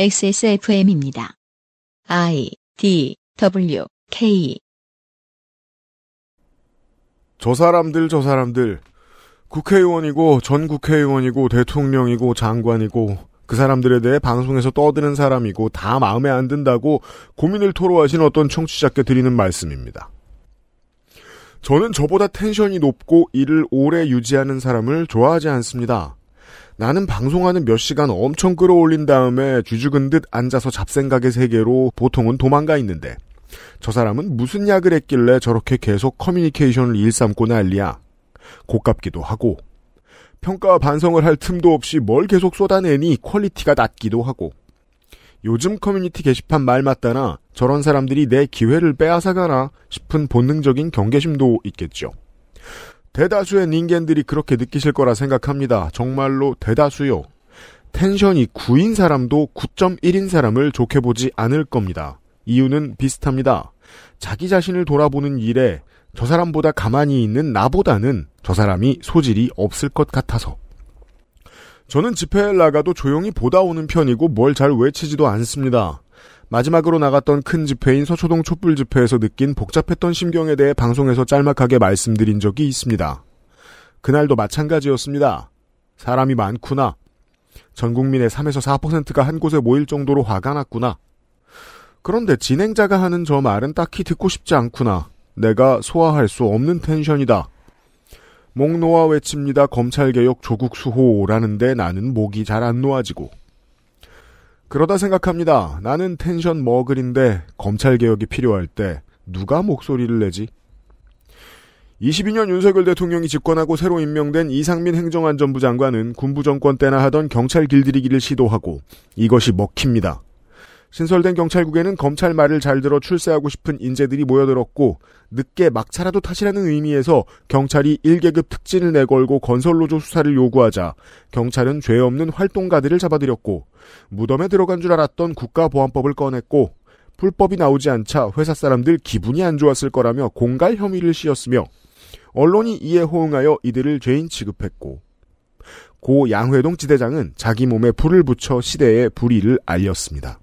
XSFM입니다. I D W K 저 사람들 저 사람들 국회의원이고 전 국회의원이고 대통령이고 장관이고 그 사람들에 대해 방송에서 떠드는 사람이고 다 마음에 안 든다고 고민을 토로하신 어떤 청취자께 드리는 말씀입니다. 저는 저보다 텐션이 높고 일을 오래 유지하는 사람을 좋아하지 않습니다. 나는 방송하는 몇 시간 엄청 끌어올린 다음에 쥐죽은 듯 앉아서 잡생각의 세계로 보통은 도망가 있는데 저 사람은 무슨 약을 했길래 저렇게 계속 커뮤니케이션을 일삼고 난리야. 고깝기도 하고 평가 반성을 할 틈도 없이 뭘 계속 쏟아내니 quality가 낮기도 하고 요즘 커뮤니티 게시판 말 맞다나 저런 사람들이 내 기회를 빼앗아가나 싶은 본능적인 경계심도 있겠죠. 대다수의 닌겐들이 그렇게 느끼실 거라 생각합니다. 정말로 대다수요. 텐션이 9인 사람도 9.1인 사람을 좋게 보지 않을 겁니다. 이유는 비슷합니다. 자기 자신을 돌아보는 일에 저 사람보다 가만히 있는 나보다는 저 사람이 소질이 없을 것 같아서. 저는 집회에 나가도 조용히 보다 오는 편이고 뭘 잘 외치지도 않습니다. 마지막으로 나갔던 큰 집회인 서초동 촛불 집회에서 느낀 복잡했던 심경에 대해 방송에서 짤막하게 말씀드린 적이 있습니다. 그날도 마찬가지였습니다. 사람이 많구나. 전 국민의 3에서 4%가 한 곳에 모일 정도로 화가 났구나. 그런데 진행자가 하는 저 말은 딱히 듣고 싶지 않구나. 내가 소화할 수 없는 텐션이다. 목 놓아 외칩니다. 검찰개혁 조국 수호라는데 나는 목이 잘 안 놓아지고. 그러다 생각합니다. 나는 텐션 머글인데 검찰개혁이 필요할 때 누가 목소리를 내지? 22년 윤석열 대통령이 집권하고 새로 임명된 이상민 행정안전부 장관은 군부 정권 때나 하던 경찰 길들이기를 시도하고 이것이 먹힙니다. 신설된 경찰국에는 검찰 말을 잘 들어 출세하고 싶은 인재들이 모여들었고 늦게 막차라도 타시라는 의미에서 경찰이 1계급 특진을 내걸고 건설노조 수사를 요구하자 경찰은 죄 없는 활동가들을 잡아들였고 무덤에 들어간 줄 알았던 국가보안법을 꺼냈고 불법이 나오지 않자 회사 사람들 기분이 안 좋았을 거라며 공갈 혐의를 씌웠으며 언론이 이에 호응하여 이들을 죄인 취급했고 고 양회동 지대장은 자기 몸에 불을 붙여 시대에 불의를 알렸습니다.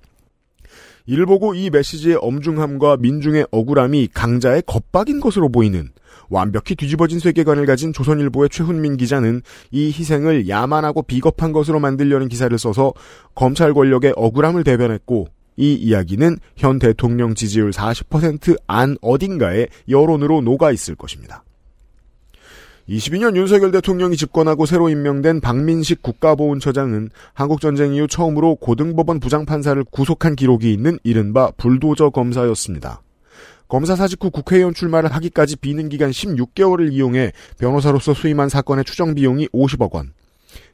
이를 보고 이 메시지의 엄중함과 민중의 억울함이 강자의 겁박인 것으로 보이는 완벽히 뒤집어진 세계관을 가진 조선일보의 최훈민 기자는 이 희생을 야만하고 비겁한 것으로 만들려는 기사를 써서 검찰 권력의 억울함을 대변했고 이 이야기는 현 대통령 지지율 40%안 어딘가에 여론으로 녹아 있을 것입니다. 22년 윤석열 대통령이 집권하고 새로 임명된 박민식 국가보훈처장은 한국전쟁 이후 처음으로 고등법원 부장판사를 구속한 기록이 있는 이른바 불도저 검사였습니다. 검사 사직 후 국회의원 출마를 하기까지 비는 기간 16개월을 이용해 변호사로서 수임한 사건의 추정 비용이 50억 원.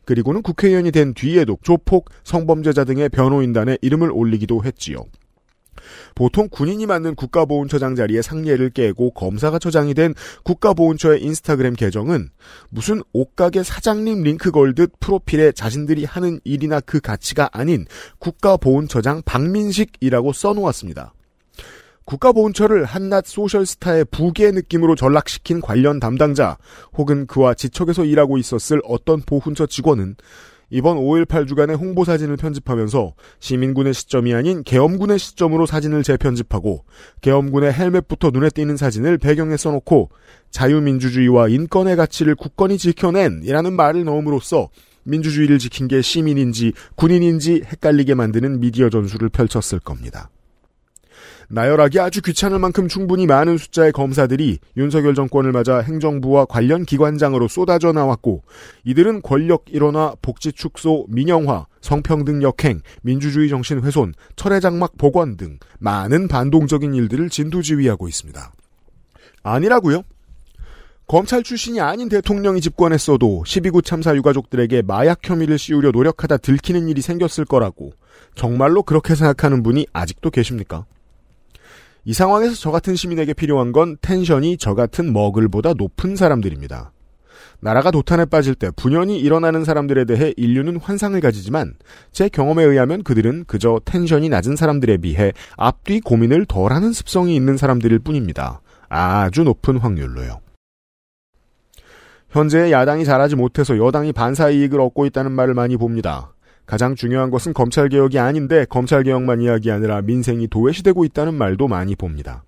그리고는 국회의원이 된 뒤에도 조폭, 성범죄자 등의 변호인단에 이름을 올리기도 했지요. 보통 군인이 맡는 국가보훈처장 자리에 상례를 깨고 검사가 처장이 된 국가보훈처의 인스타그램 계정은 무슨 옷가게 사장님 링크 걸듯 프로필에 자신들이 하는 일이나 그 가치가 아닌 국가보훈처장 박민식이라고 써놓았습니다. 국가보훈처를 한낱 소셜스타의 부계 느낌으로 전락시킨 관련 담당자 혹은 그와 지척에서 일하고 있었을 어떤 보훈처 직원은 이번 5.18 주간의 홍보 사진을 편집하면서 시민군의 시점이 아닌 계엄군의 시점으로 사진을 재편집하고 계엄군의 헬멧부터 눈에 띄는 사진을 배경에 써놓고 자유민주주의와 인권의 가치를 굳건히 지켜낸 이라는 말을 넣음으로써 민주주의를 지킨 게 시민인지 군인인지 헷갈리게 만드는 미디어 전술을 펼쳤을 겁니다. 나열하기 아주 귀찮을 만큼 충분히 많은 숫자의 검사들이 윤석열 정권을 맞아 행정부와 관련 기관장으로 쏟아져 나왔고 이들은 권력 일원화, 복지 축소, 민영화, 성평등 역행, 민주주의 정신 훼손, 철의 장막 복원 등 많은 반동적인 일들을 진두지휘하고 있습니다. 아니라고요? 검찰 출신이 아닌 대통령이 집권했어도 12구 참사 유가족들에게 마약 혐의를 씌우려 노력하다 들키는 일이 생겼을 거라고 정말로 그렇게 생각하는 분이 아직도 계십니까? 이 상황에서 저 같은 시민에게 필요한 건 텐션이 저 같은 머글보다 높은 사람들입니다. 나라가 도탄에 빠질 때 분연히 일어나는 사람들에 대해 인류는 환상을 가지지만 제 경험에 의하면 그들은 그저 텐션이 낮은 사람들에 비해 앞뒤 고민을 덜 하는 습성이 있는 사람들일 뿐입니다. 아주 높은 확률로요. 현재 야당이 잘하지 못해서 여당이 반사 이익을 얻고 있다는 말을 많이 봅니다. 가장 중요한 것은 검찰개혁이 아닌데 검찰개혁만 이야기하느라 민생이 도외시되고 있다는 말도 많이 봅니다.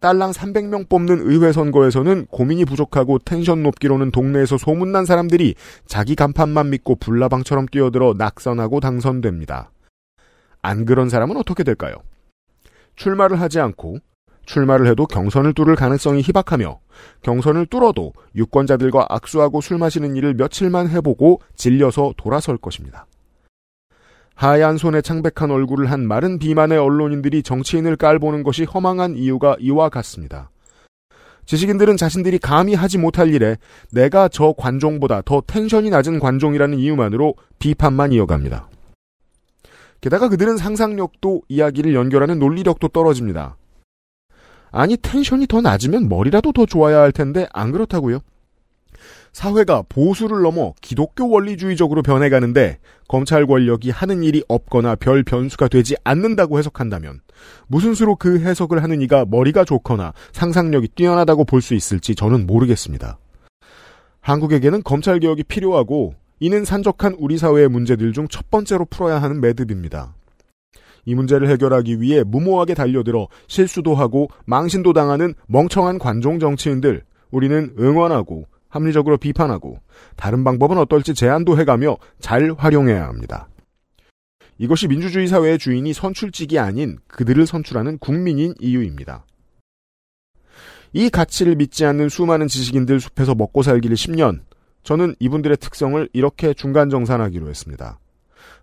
딸랑 300명 뽑는 의회 선거에서는 고민이 부족하고 텐션 높기로는 동네에서 소문난 사람들이 자기 간판만 믿고 불나방처럼 뛰어들어 낙선하고 당선됩니다. 안 그런 사람은 어떻게 될까요? 출마를 하지 않고 출마를 해도 경선을 뚫을 가능성이 희박하며 경선을 뚫어도 유권자들과 악수하고 술 마시는 일을 며칠만 해보고 질려서 돌아설 것입니다. 하얀 손에 창백한 얼굴을 한 마른 비만의 언론인들이 정치인을 깔보는 것이 허망한 이유가 이와 같습니다. 지식인들은 자신들이 감히 하지 못할 일에 내가 저 관종보다 더 텐션이 낮은 관종이라는 이유만으로 비판만 이어갑니다. 게다가 그들은 상상력도 이야기를 연결하는 논리력도 떨어집니다. 아니 텐션이 더 낮으면 머리라도 더 좋아야 할 텐데 안 그렇다고요? 사회가 보수를 넘어 기독교 원리주의적으로 변해가는데 검찰 권력이 하는 일이 없거나 별 변수가 되지 않는다고 해석한다면 무슨 수로 그 해석을 하는 이가 머리가 좋거나 상상력이 뛰어나다고 볼 수 있을지 저는 모르겠습니다. 한국에게는 검찰 개혁이 필요하고 이는 산적한 우리 사회의 문제들 중 첫 번째로 풀어야 하는 매듭입니다. 이 문제를 해결하기 위해 무모하게 달려들어 실수도 하고 망신도 당하는 멍청한 관종 정치인들 우리는 응원하고 합리적으로 비판하고 다른 방법은 어떨지 제안도 해가며 잘 활용해야 합니다. 이것이 민주주의 사회의 주인이 선출직이 아닌 그들을 선출하는 국민인 이유입니다. 이 가치를 믿지 않는 수많은 지식인들 숲에서 먹고 살기를 10년, 저는 이분들의 특성을 이렇게 중간 정산하기로 했습니다.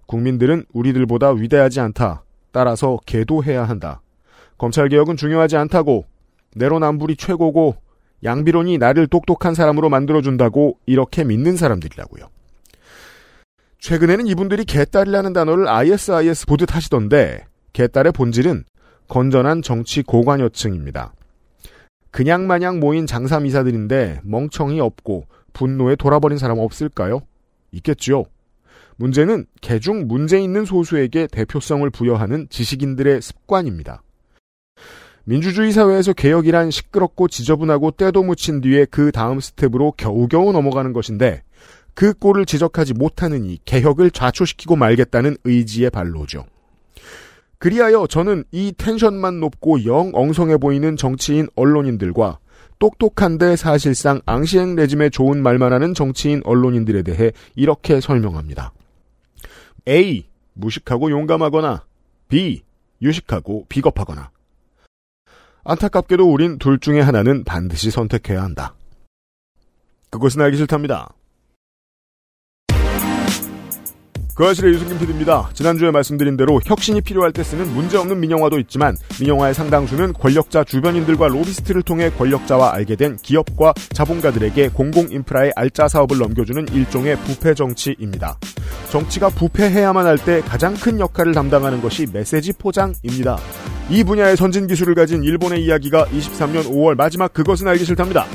국민들은 우리들보다 위대하지 않다. 따라서 계도해야 한다. 검찰개혁은 중요하지 않다고, 내로남불이 최고고, 양비론이 나를 똑똑한 사람으로 만들어준다고 이렇게 믿는 사람들이라고요. 최근에는 이분들이 개딸이라는 단어를 ISIS 보듯 하시던데 개딸의 본질은 건전한 정치 고관여층입니다. 그냥 마냥 모인 장삼이사들인데 멍청이 없고 분노에 돌아버린 사람 없을까요? 있겠죠. 문제는 개중 문제 있는 소수에게 대표성을 부여하는 지식인들의 습관입니다. 민주주의 사회에서 개혁이란 시끄럽고 지저분하고 때도 묻힌 뒤에 그 다음 스텝으로 겨우겨우 넘어가는 것인데 그 꼴을 지적하지 못하는 이 개혁을 좌초시키고 말겠다는 의지의 발로죠. 그리하여 저는 이 텐션만 높고 영 엉성해 보이는 정치인 언론인들과 똑똑한데 사실상 앙시행 레짐에 좋은 말만 하는 정치인 언론인들에 대해 이렇게 설명합니다. A. 무식하고 용감하거나 B. 유식하고 비겁하거나 안타깝게도 우린 둘 중에 하나는 반드시 선택해야 한다. 그것은 알기 싫답니다. 그 아실의 유승균 PD입니다. 지난주에 말씀드린 대로 혁신이 필요할 때 쓰는 문제없는 민영화도 있지만 민영화의 상당수는 권력자 주변인들과 로비스트를 통해 권력자와 알게 된 기업과 자본가들에게 공공인프라의 알짜 사업을 넘겨주는 일종의 부패 정치입니다. 정치가 부패해야만 할 때 가장 큰 역할을 담당하는 것이 메시지 포장입니다. 이 분야의 선진 기술을 가진 일본의 이야기가 23년 5월 마지막 그것은 알기 싫답니다.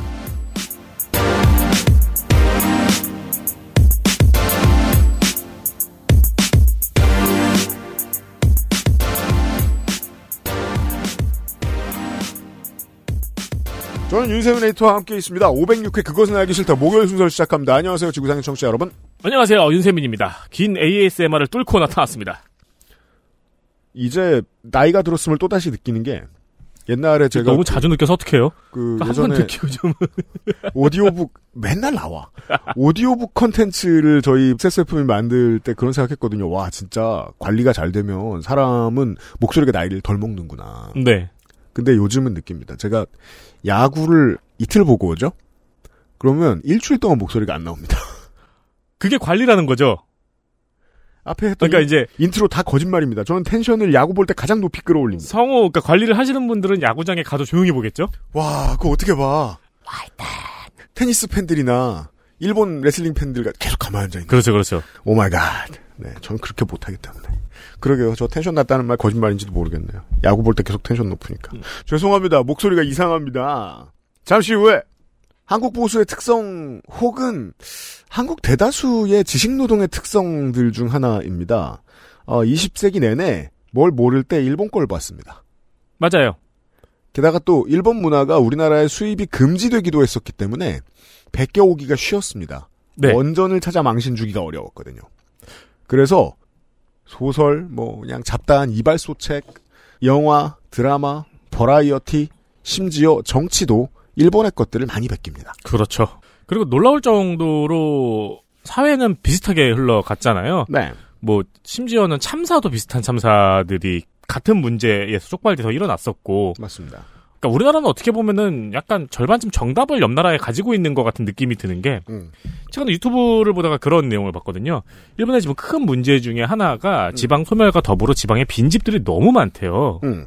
저는 윤세민 에이터와 함께 있습니다. 506회 그것은 알기 싫다 목요일 순서를 시작합니다. 안녕하세요 지구상의 청취자 여러분. 안녕하세요 윤세민입니다. 긴 ASMR을 뚫고 나타났습니다. 이제 나이가 들었음을 또 다시 느끼는 게 옛날에 제가 너무 그, 자주 느껴서 어떡해요? 그 한번 예전에 느끼고 좀 오디오북 맨날 나와. 오디오북 컨텐츠를 저희 세스프이 만들 때 그런 생각했거든요. 와 진짜 관리가 잘 되면 사람은 목소리가 나이를 덜 먹는구나. 네. 근데 요즘은 느낍니다. 제가 야구를 이틀 보고 오죠. 그러면 일주일 동안 목소리가 안 나옵니다. 그게 관리라는 거죠. 앞에 했던 그러니까 이제 인트로 다 거짓말입니다. 저는 텐션을 야구 볼 때 가장 높이 끌어올립니다. 성우 그러니까 관리를 하시는 분들은 야구장에 가서 조용히 보겠죠? 와, 그거 어떻게 봐. 테니스 팬들이나 일본 레슬링 팬들과 계속 가만히 앉아 있는. 그렇죠, 그렇죠. Oh my god. 네, 저는 그렇게 못 하기 때문에. 그러게요. 저 텐션 낮다는 말 거짓말인지도 모르겠네요. 야구 볼 때 계속 텐션 높으니까. 음. 죄송합니다. 목소리가 이상합니다. 잠시 후에 한국 보수의 특성 혹은 한국 대다수의 지식노동의 특성들 중 하나입니다. 어, 20세기 내내 뭘 모를 때 일본 걸 봤습니다. 맞아요. 게다가 또 일본 문화가 우리나라의 수입이 금지되기도 했었기 때문에 베껴오기가 쉬웠습니다. 네. 원전을 찾아 망신 주기가 어려웠거든요. 그래서 소설, 뭐 그냥 잡다한 이발소책, 영화, 드라마, 버라이어티, 심지어 정치도 일본의 것들을 많이 베낍니다. 그렇죠. 그리고 놀라울 정도로 사회는 비슷하게 흘러갔잖아요. 네. 뭐 심지어는 참사도 비슷한 참사들이 같은 문제에서 쪽발돼서 일어났었고 맞습니다. 그러니까 우리나라는 어떻게 보면은 약간 절반쯤 정답을 옆 나라에 가지고 있는 것 같은 느낌이 드는 게 음. 최근에 유튜브를 보다가 그런 내용을 봤거든요. 일본의 지금 큰 문제 중에 하나가 지방 소멸과 더불어 지방에 빈집들이 너무 많대요. 음.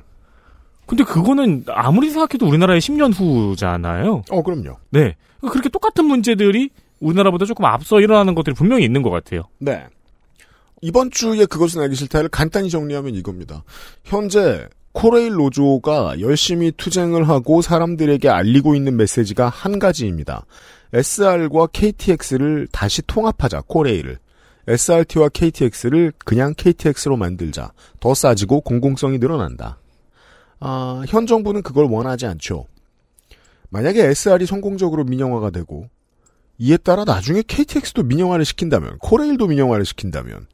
근데 그거는 아무리 생각해도 우리나라의 10년 후잖아요. 어, 그럼요. 네. 그렇게 똑같은 문제들이 우리나라보다 조금 앞서 일어나는 것들이 분명히 있는 것 같아요. 네. 이번 주에 그것은 알기 싫다를 간단히 정리하면 이겁니다. 현재 코레일 노조가 열심히 투쟁을 하고 사람들에게 알리고 있는 메시지가 한 가지입니다. SR과 KTX를 다시 통합하자, 코레일을. SRT와 KTX를 그냥 KTX로 만들자. 더 싸지고 공공성이 늘어난다. 아, 현 정부는 그걸 원하지 않죠. 만약에 SR이 성공적으로 민영화가 되고 이에 따라 나중에 KTX도 민영화를 시킨다면, 코레일도 민영화를 시킨다면,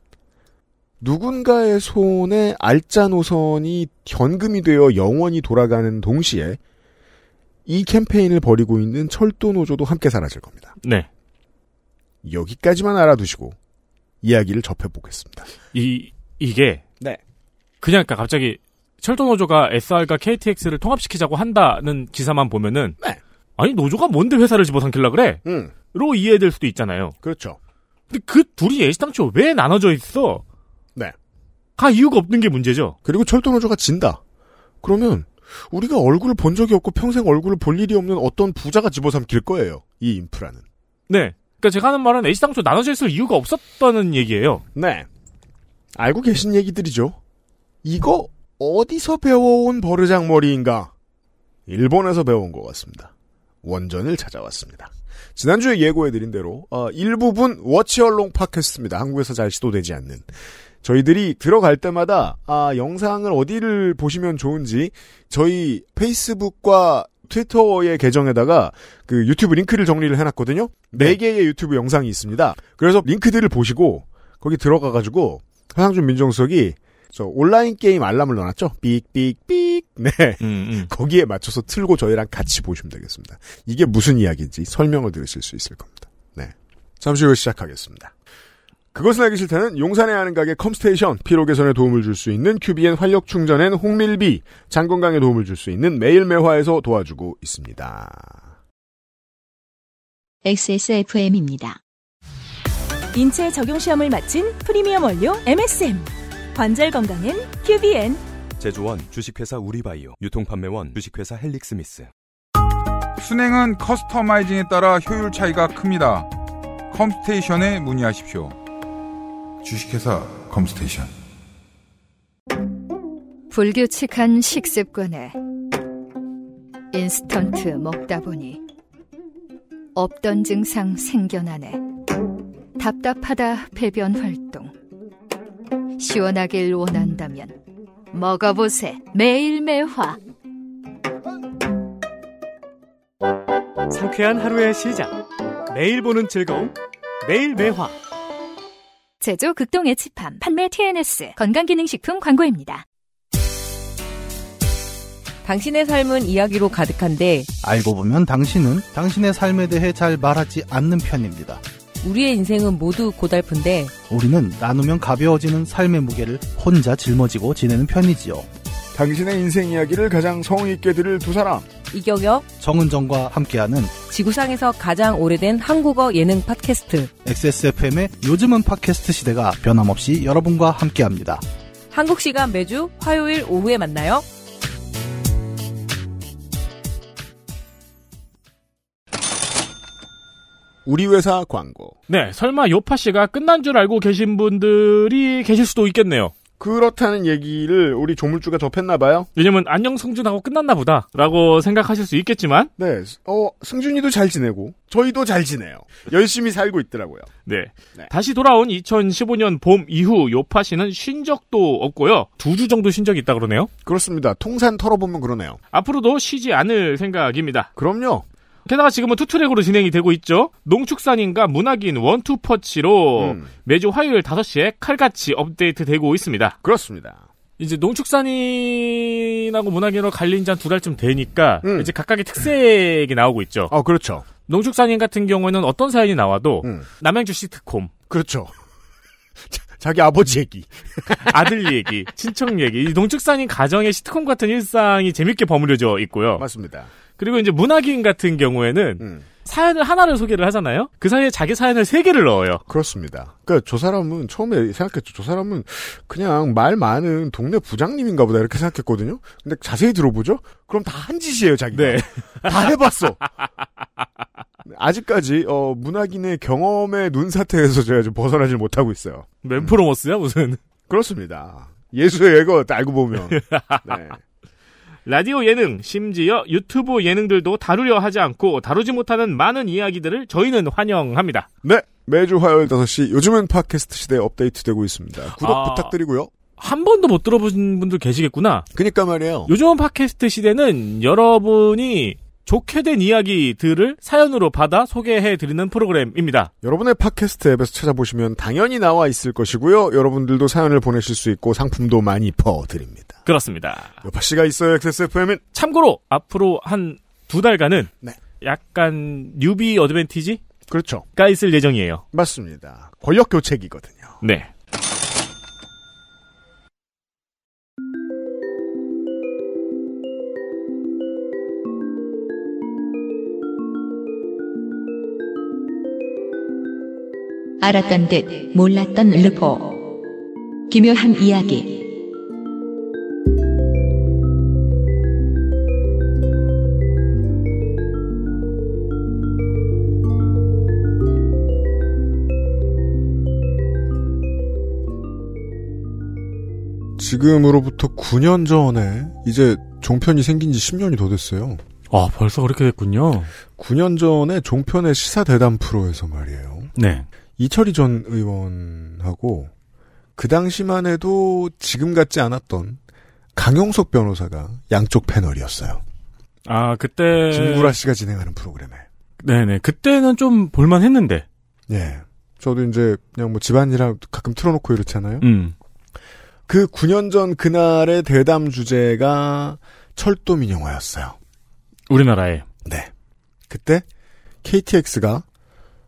누군가의 손에 알짜 노선이 현금이 되어 영원히 돌아가는 동시에 이 캠페인을 벌이고 있는 철도 노조도 함께 사라질 겁니다. 네. 여기까지만 알아두시고 이야기를 접해보겠습니다. 이, 이게. 네. 그냥 그러니까 갑자기 철도노조가 SR과 KTX를 통합시키자고 한다는 기사만 보면은. 네. 아니, 노조가 뭔데 회사를 집어삼킬라 그래? 음, 로 이해될 수도 있잖아요. 그렇죠. 근데 그 둘이 애시당초 왜 나눠져 있어? 네. 가 이유가 없는 게 문제죠. 그리고 철도 노조가 진다. 그러면 우리가 얼굴을 본 적이 없고 평생 얼굴을 볼 일이 없는 어떤 부자가 집어삼킬 거예요. 이 인프라는. 네. 그러니까 제가 하는 말은 애시당초 나눠져 있을 이유가 없었다는 얘기예요. 네. 알고 계신 얘기들이죠. 이거 어디서 배워온 버르장 머리인가? 일본에서 배운 것 같습니다. 원전을 찾아왔습니다. 지난주에 예고해드린 대로 어, 일부분 워치얼롱 팟캐스트입니다. 한국에서 잘 시도되지 않는. 저희들이 들어갈 때마다 아, 영상을 어디를 보시면 좋은지 저희 페이스북과 트위터의 계정에다가 그 유튜브 링크를 정리를 해놨거든요. 네 개의 유튜브 영상이 있습니다. 그래서 링크들을 보시고 거기 들어가가지고 하상준 민정수석이 저 온라인 게임 알람을 넣어놨죠. 삑삑삑. 네. 음, 음. 거기에 맞춰서 틀고 저희랑 같이 보시면 되겠습니다. 이게 무슨 이야기인지 설명을 들으실 수 있을 겁니다. 네. 잠시 후에 시작하겠습니다. 그것은 알기 싫다는 용산에 아는 가게 컴스테이션, 피로 개선에 도움을 줄 수 있는 QBN 활력 충전엔 홍밀비, 장 건강에 도움을 줄 수 있는 매일매화에서 도와주고 있습니다. XSFM입니다. 인체 적용 시험을 마친 프리미엄 원료 MSM. 관절 건강엔 QBN. 제조원 주식회사 우리바이오 유통판매원 주식회사 헬릭스미스 수냉은 customizing에 따라 효율 차이가 큽니다. 컴스테이션에 문의하십시오. 주식회사 컴스테이션. 불규칙한 식습관에 인스턴트 먹다 보니 없던 증상 생겨나네. 답답하다 배변 활동. 시원하길 원한다면 먹어보세 매일 매화. 상쾌한 하루의 시작. 매일 보는 즐거움. 매일 매화. 제조 극동 에치팜 판매 TNS 건강기능식품 광고입니다. 당신의 삶은 이야기로 가득한데 알고 보면 당신은 당신의 삶에 대해 잘 말하지 않는 편입니다. 우리의 인생은 모두 고달픈데 우리는 나누면 가벼워지는 삶의 무게를 혼자 짊어지고 지내는 편이지요. 당신의 인생 이야기를 가장 성의 있게 들을 두 사람. 이경혁, 정은정과 함께하는 지구상에서 가장 오래된 한국어 예능 팟캐스트 XSFM의 요즘은 팟캐스트 시대가 변함없이 여러분과 함께합니다. 한국 시간 매주 화요일 오후에 만나요. 우리 회사 광고. 네, 설마 요파 씨가 끝난 줄 알고 계신 분들이 계실 수도 있겠네요. 그렇다는 얘기를 우리 조물주가 접했나 봐요. 왜냐면 안녕 승준하고 끝났나 보다라고 생각하실 수 있겠지만 네, 어, 승준이도 잘 지내고, 저희도 잘 지내요. 열심히 살고 있더라고요. 네. 네. 다시 돌아온 2015년 봄 이후 요파 씨는 쉰 적도 없고요. 두 주 정도 쉰 적이 있다 그러네요. 그렇습니다. 통산 털어보면 그러네요. 앞으로도 쉬지 않을 생각입니다. 그럼요. 게다가 지금은 투트랙으로 진행이 되고 있죠. 농축산인과 문학인 원투퍼치로 음. 매주 화요일 5시에 칼같이 업데이트 되고 있습니다. 그렇습니다. 이제 농축산인하고 문학인으로 갈린 지 한 두 달쯤 되니까 음. 이제 각각의 특색이 나오고 있죠. 어, 그렇죠. 농축산인 같은 경우에는 어떤 사연이 나와도 음. 남양주 시트콤, 그렇죠. 자- 자기 아버지 얘기. 아들 얘기, 친척 얘기, 이 농축산인 가정의 시트콤 같은 일상이 재밌게 버무려져 있고요. 맞습니다. 그리고 이제 문학인 같은 경우에는 음. 사연을 하나를 소개를 하잖아요. 그 사이에 자기 사연을 세 개를 넣어요. 그렇습니다. 그러니까 저 사람은 처음에 생각했죠. 저 사람은 그냥 말 많은 동네 부장님인가 보다 이렇게 생각했거든요. 근데 자세히 들어보죠. 그럼 다 한 짓이에요, 자기가. 네. 다 해봤어. 아직까지 어, 문학인의 경험의 눈사태에서 제가 좀 벗어나질 못하고 있어요. 맨프로머스야 무슨. 그렇습니다. 예수의 예거 알고 보면. 네. 라디오 예능, 심지어 유튜브 예능들도 다루려 하지 않고 다루지 못하는 많은 이야기들을 저희는 환영합니다. 네. 매주 화요일 5시 요즘은 팟캐스트 시대에 업데이트되고 있습니다. 구독 아. 부탁드리고요. 한 번도 못 들어보신 분들 계시겠구나. 그니까 말이에요. 요즘 은 팟캐스트 시대는 여러분이 좋게 된 이야기들을 사연으로 받아 소개해 드리는 프로그램입니다. 여러분의 팟캐스트 앱에서 찾아보시면 당연히 나와 있을 것이고요. 여러분들도 사연을 보내실 수 있고 상품도 많이 퍼 드립니다. 그렇습니다. 여파 씨가 있어요. XSFM은 참고로 앞으로 한 두 달간은 네. 약간 뉴비 어드밴티지가 그렇죠. 있을 예정이에요. 맞습니다. 권력 교체기거든요. 네. 알았던 듯 몰랐던 르포. 기묘한 이야기. 지금으로부터 9년 전에 이제 종편이 생긴 지 10년이 더 됐어요. 아, 벌써 그렇게 됐군요. 9년 전에 종편의 시사 대담 프로에서 말이에요. 네. 이철희 전 의원하고 그 당시만 해도 지금 같지 않았던 강용석 변호사가 양쪽 패널이었어요. 아, 그때. 김구라 씨가 진행하는 프로그램에. 네네. 그때는 좀 볼만 했는데. 예. 저도 이제 그냥 뭐 집안일하고 가끔 틀어놓고 이렇잖아요. 음. 그 9년 전 그날의 대담 주제가 철도 민영화였어요. 우리나라에. 네. 그때 KTX가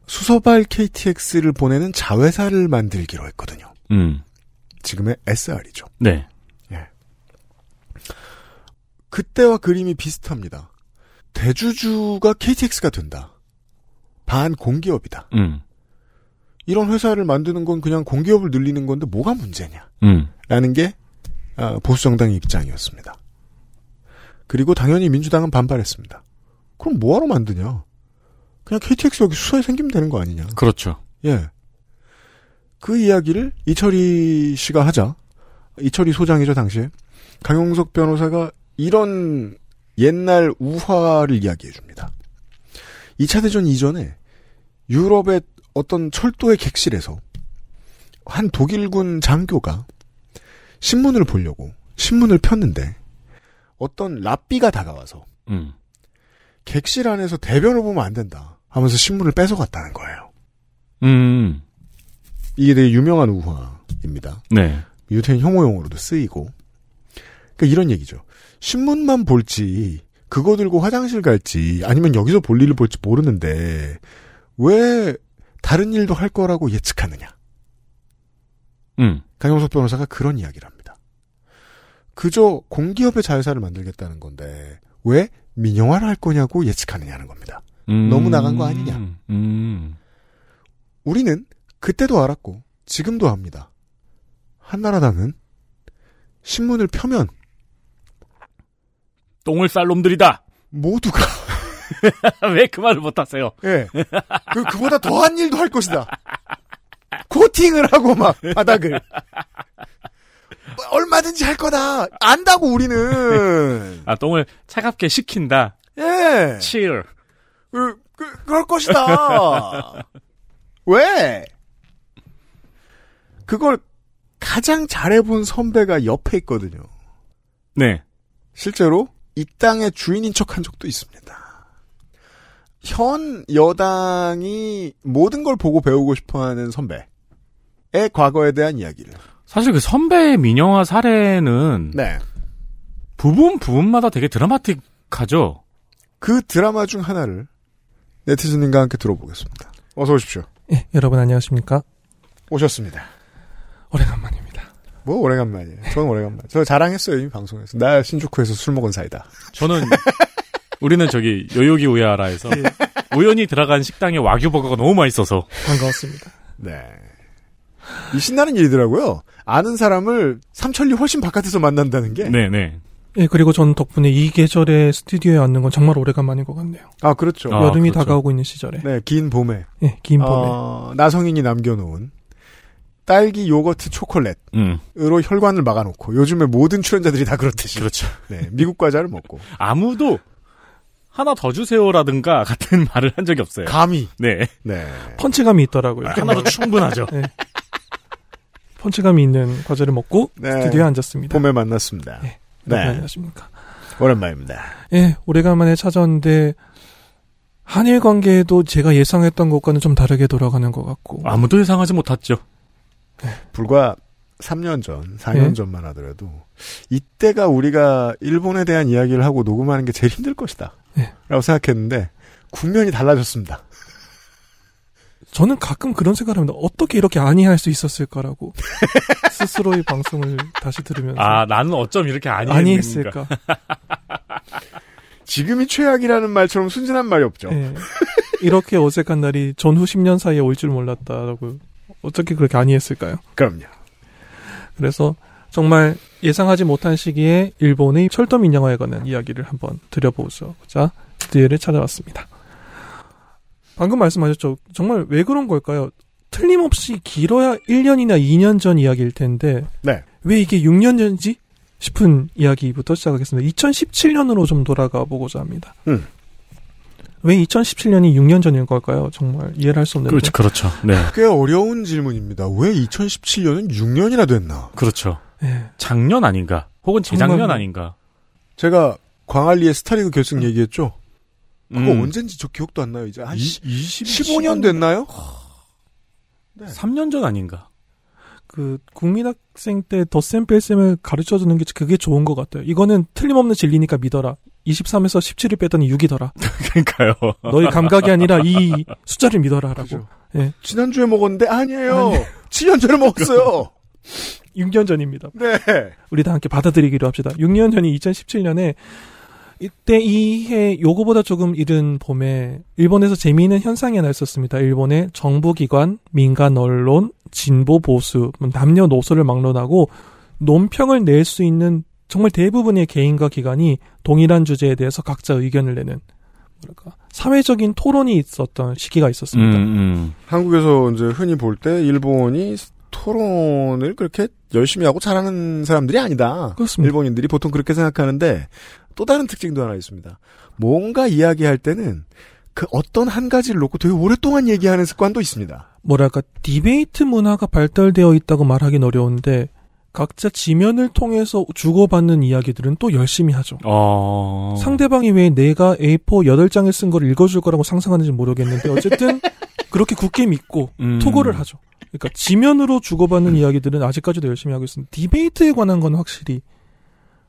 수서발 KTX를 보내는 자회사를 만들기로 했거든요. 음. 지금의 SR이죠. 네. 그때와 그림이 비슷합니다. 대주주가 KTX가 된다. 반 공기업이다. 음. 이런 회사를 만드는 건 그냥 공기업을 늘리는 건데 뭐가 문제냐? 음. 라는 게 아, 보수 정당의 입장이었습니다. 그리고 당연히 민주당은 반발했습니다. 그럼 뭐하러 만드냐? 그냥 KTX 여기 수서에 생기면 되는 거 아니냐? 그렇죠. 예. 그 이야기를 이철희 씨가 하자. 이철희 소장이죠, 당시에. 강용석 변호사가 이런 옛날 우화를 이야기해 줍니다. 2차 대전 이전에 유럽의 어떤 철도의 객실에서 한 독일군 장교가 신문을 보려고 신문을 폈는데 어떤 랍비가 다가와서 음. 객실 안에서 대변을 보면 안 된다 하면서 신문을 뺏어갔다는 거예요. 음. 이게 되게 유명한 우화입니다. 네. 유태인 혐오용어로도 쓰이고. 그러니까 이런 얘기죠. 신문만 볼지, 그거 들고 화장실 갈지, 아니면 여기서 볼 일을 볼지 모르는데, 왜 다른 일도 할 거라고 예측하느냐. 음. 강용석 변호사가 그런 이야기를 합니다. 그저 공기업의 자회사를 만들겠다는 건데, 왜 민영화를 할 거냐고 예측하느냐는 겁니다. 음. 너무 나간 거 아니냐. 음. 우리는 그때도 알았고, 지금도 합니다. 한나라당은 신문을 펴면 똥을 쌀 놈들이다. 모두가 왜 그 말을 못하세요? 예. 그 그보다 더한 일도 할 것이다. 코팅을 하고 막 바닥을 뭐 얼마든지 할 거다. 안다고 우리는. 아, 똥을 차갑게 식힌다. 예. 치얼. 그, 그 그럴 것이다. 왜? 그걸 가장 잘해본 선배가 옆에 있거든요. 네. 실제로 이 땅의 주인인 척한 적도 있습니다. 현 여당이 모든 걸 보고 배우고 싶어하는 선배의 과거에 대한 이야기를. 사실 그 선배의 민영화 사례는 네. 부분 부분마다 되게 드라마틱하죠. 그 드라마 중 하나를 네티즌님과 함께 들어보겠습니다. 어서 오십시오. 예, 여러분 안녕하십니까? 오셨습니다. 오래간만입니다. 뭐 오래간만이에요. 저는 오래간만. 저 자랑했어요 이미 방송에서. 나 신주쿠에서 술 먹은 사이다. 저는 우리는 저기 요요기 우야라에서 우연히 들어간 식당에 와규 버거가 너무 맛있어서 반가웠습니다. 네. 이 신나는 일이더라고요. 아는 사람을 삼천리 훨씬 바깥에서 만난다는 게. 네네. 예, 그리고 전 덕분에 이 계절에 스튜디오에 왔는 건 정말 오래간만인 것 같네요. 아 그렇죠. 아, 여름이 그렇죠. 다가오고 있는 시절에. 네, 긴 봄에. 예, 긴 봄에. 어, 나성인이 남겨놓은 딸기 요거트 초콜릿으로 음. 혈관을 막아놓고 요즘에 모든 출연자들이 다 그렇듯이. 그렇죠. 네, 미국 과자를 먹고 아무도 하나 더 주세요라든가 같은 말을 한 적이 없어요. 감히. 네. 네. 펀치감이 있더라고요. 하나로 충분하죠. 예. 펀치감이 있는 과자를 먹고 네. 스튜디오에 앉았습니다. 봄에 만났습니다. 네. 네. 안녕하십니까? 오랜만입니다. 예, 오래간만에 찾아왔는데 한일 관계도 제가 예상했던 것과는 좀 다르게 돌아가는 것 같고. 아무도 예상하지 못했죠. 불과 3년 전, 4년 네. 전만 하더라도 이때가 우리가 일본에 대한 이야기를 하고 녹음하는 게 제일 힘들 것이다. 네. 라고 생각했는데 국면이 달라졌습니다. 저는 가끔 그런 생각을 합니다. 어떻게 이렇게 아니할 수 있었을까라고 스스로의 방송을 다시 들으면서 아, 나는 어쩜 이렇게 아니 아니 했는가. 했을까? 지금이 최악이라는 말처럼 순진한 말이 없죠. 예. 이렇게 어색한 날이 전후 10년 사이에 올 줄 몰랐다라고 어떻게 그렇게 아니 했을까요? 그럼요. 그래서 정말 예상하지 못한 시기에 일본의 철도 민영화에 관한 이야기를 한번 드려보고자 스튜디오를 찾아왔습니다. 방금 말씀하셨죠. 정말 왜 그런 걸까요? 틀림없이 길어야 1년이나 2년 전 이야기일 텐데 네. 왜 이게 6년 전이지? 싶은 이야기부터 시작하겠습니다. 2017년으로 좀 돌아가 보고자 합니다. 음. 왜 2017년이 6년 전인 걸까요? 정말 이해를 할 수 없는데. 그렇죠, 그렇죠. 네. 꽤 어려운 질문입니다. 왜 2017년은 6년이나 됐나? 그렇죠. 예. 작년 아닌가? 혹은 재작년 정말- 아닌가? 제가 광안리의 스타리그 결승 얘기했죠. 그거 음. 언젠지 저 기억도 안 나요. 이제 한 이- 15년 됐나요? 3년 전 아닌가? 그 국민학생 때 덧셈 뺄셈을 가르쳐 주는 게 그게 좋은 것 같아요. 이거는 틀림없는 진리니까 믿어라. 23에서 17을 뺐더니 6이더라. 그러니까요. 너희 감각이 아니라 이 숫자를 믿어라라고. 그죠. 예. 지난주에 먹었는데 아니에요. 7년 전에 먹었어요. 6년 전입니다. 네. 우리 다 함께 받아들이기로 합시다. 6년 전이 2017년에 이때 이해 요거보다 조금 이른 봄에 일본에서 재미있는 현상이 하나 있었습니다. 일본의 정부기관, 민간 언론, 진보 보수, 남녀 노소를 막론하고 논평을 낼 수 있는 정말 대부분의 개인과 기관이 동일한 주제에 대해서 각자 의견을 내는 뭐랄까 사회적인 토론이 있었던 시기가 있었습니다. 음, 한국에서 이제 흔히 볼 때 일본이 토론을 그렇게 열심히 하고 잘하는 사람들이 아니다. 그렇습니다. 일본인들이 보통 그렇게 생각하는데 또 다른 특징도 하나 있습니다. 뭔가 이야기할 때는 그 어떤 한 가지를 놓고 되게 오랫동안 얘기하는 습관도 있습니다. 뭐랄까 디베이트 문화가 발달되어 있다고 말하긴 어려운데 각자 지면을 통해서 주고받는 이야기들은 또 열심히 하죠. 어. 상대방이 왜 내가 A4 8장을 쓴 걸 읽어줄 거라고 상상하는지 모르겠는데 어쨌든 그렇게 굳게 믿고 음. 토고를 하죠. 그러니까 지면으로 주고받는 이야기들은 아직까지도 열심히 하고 있습니다. 디베이트에 관한 건 확실히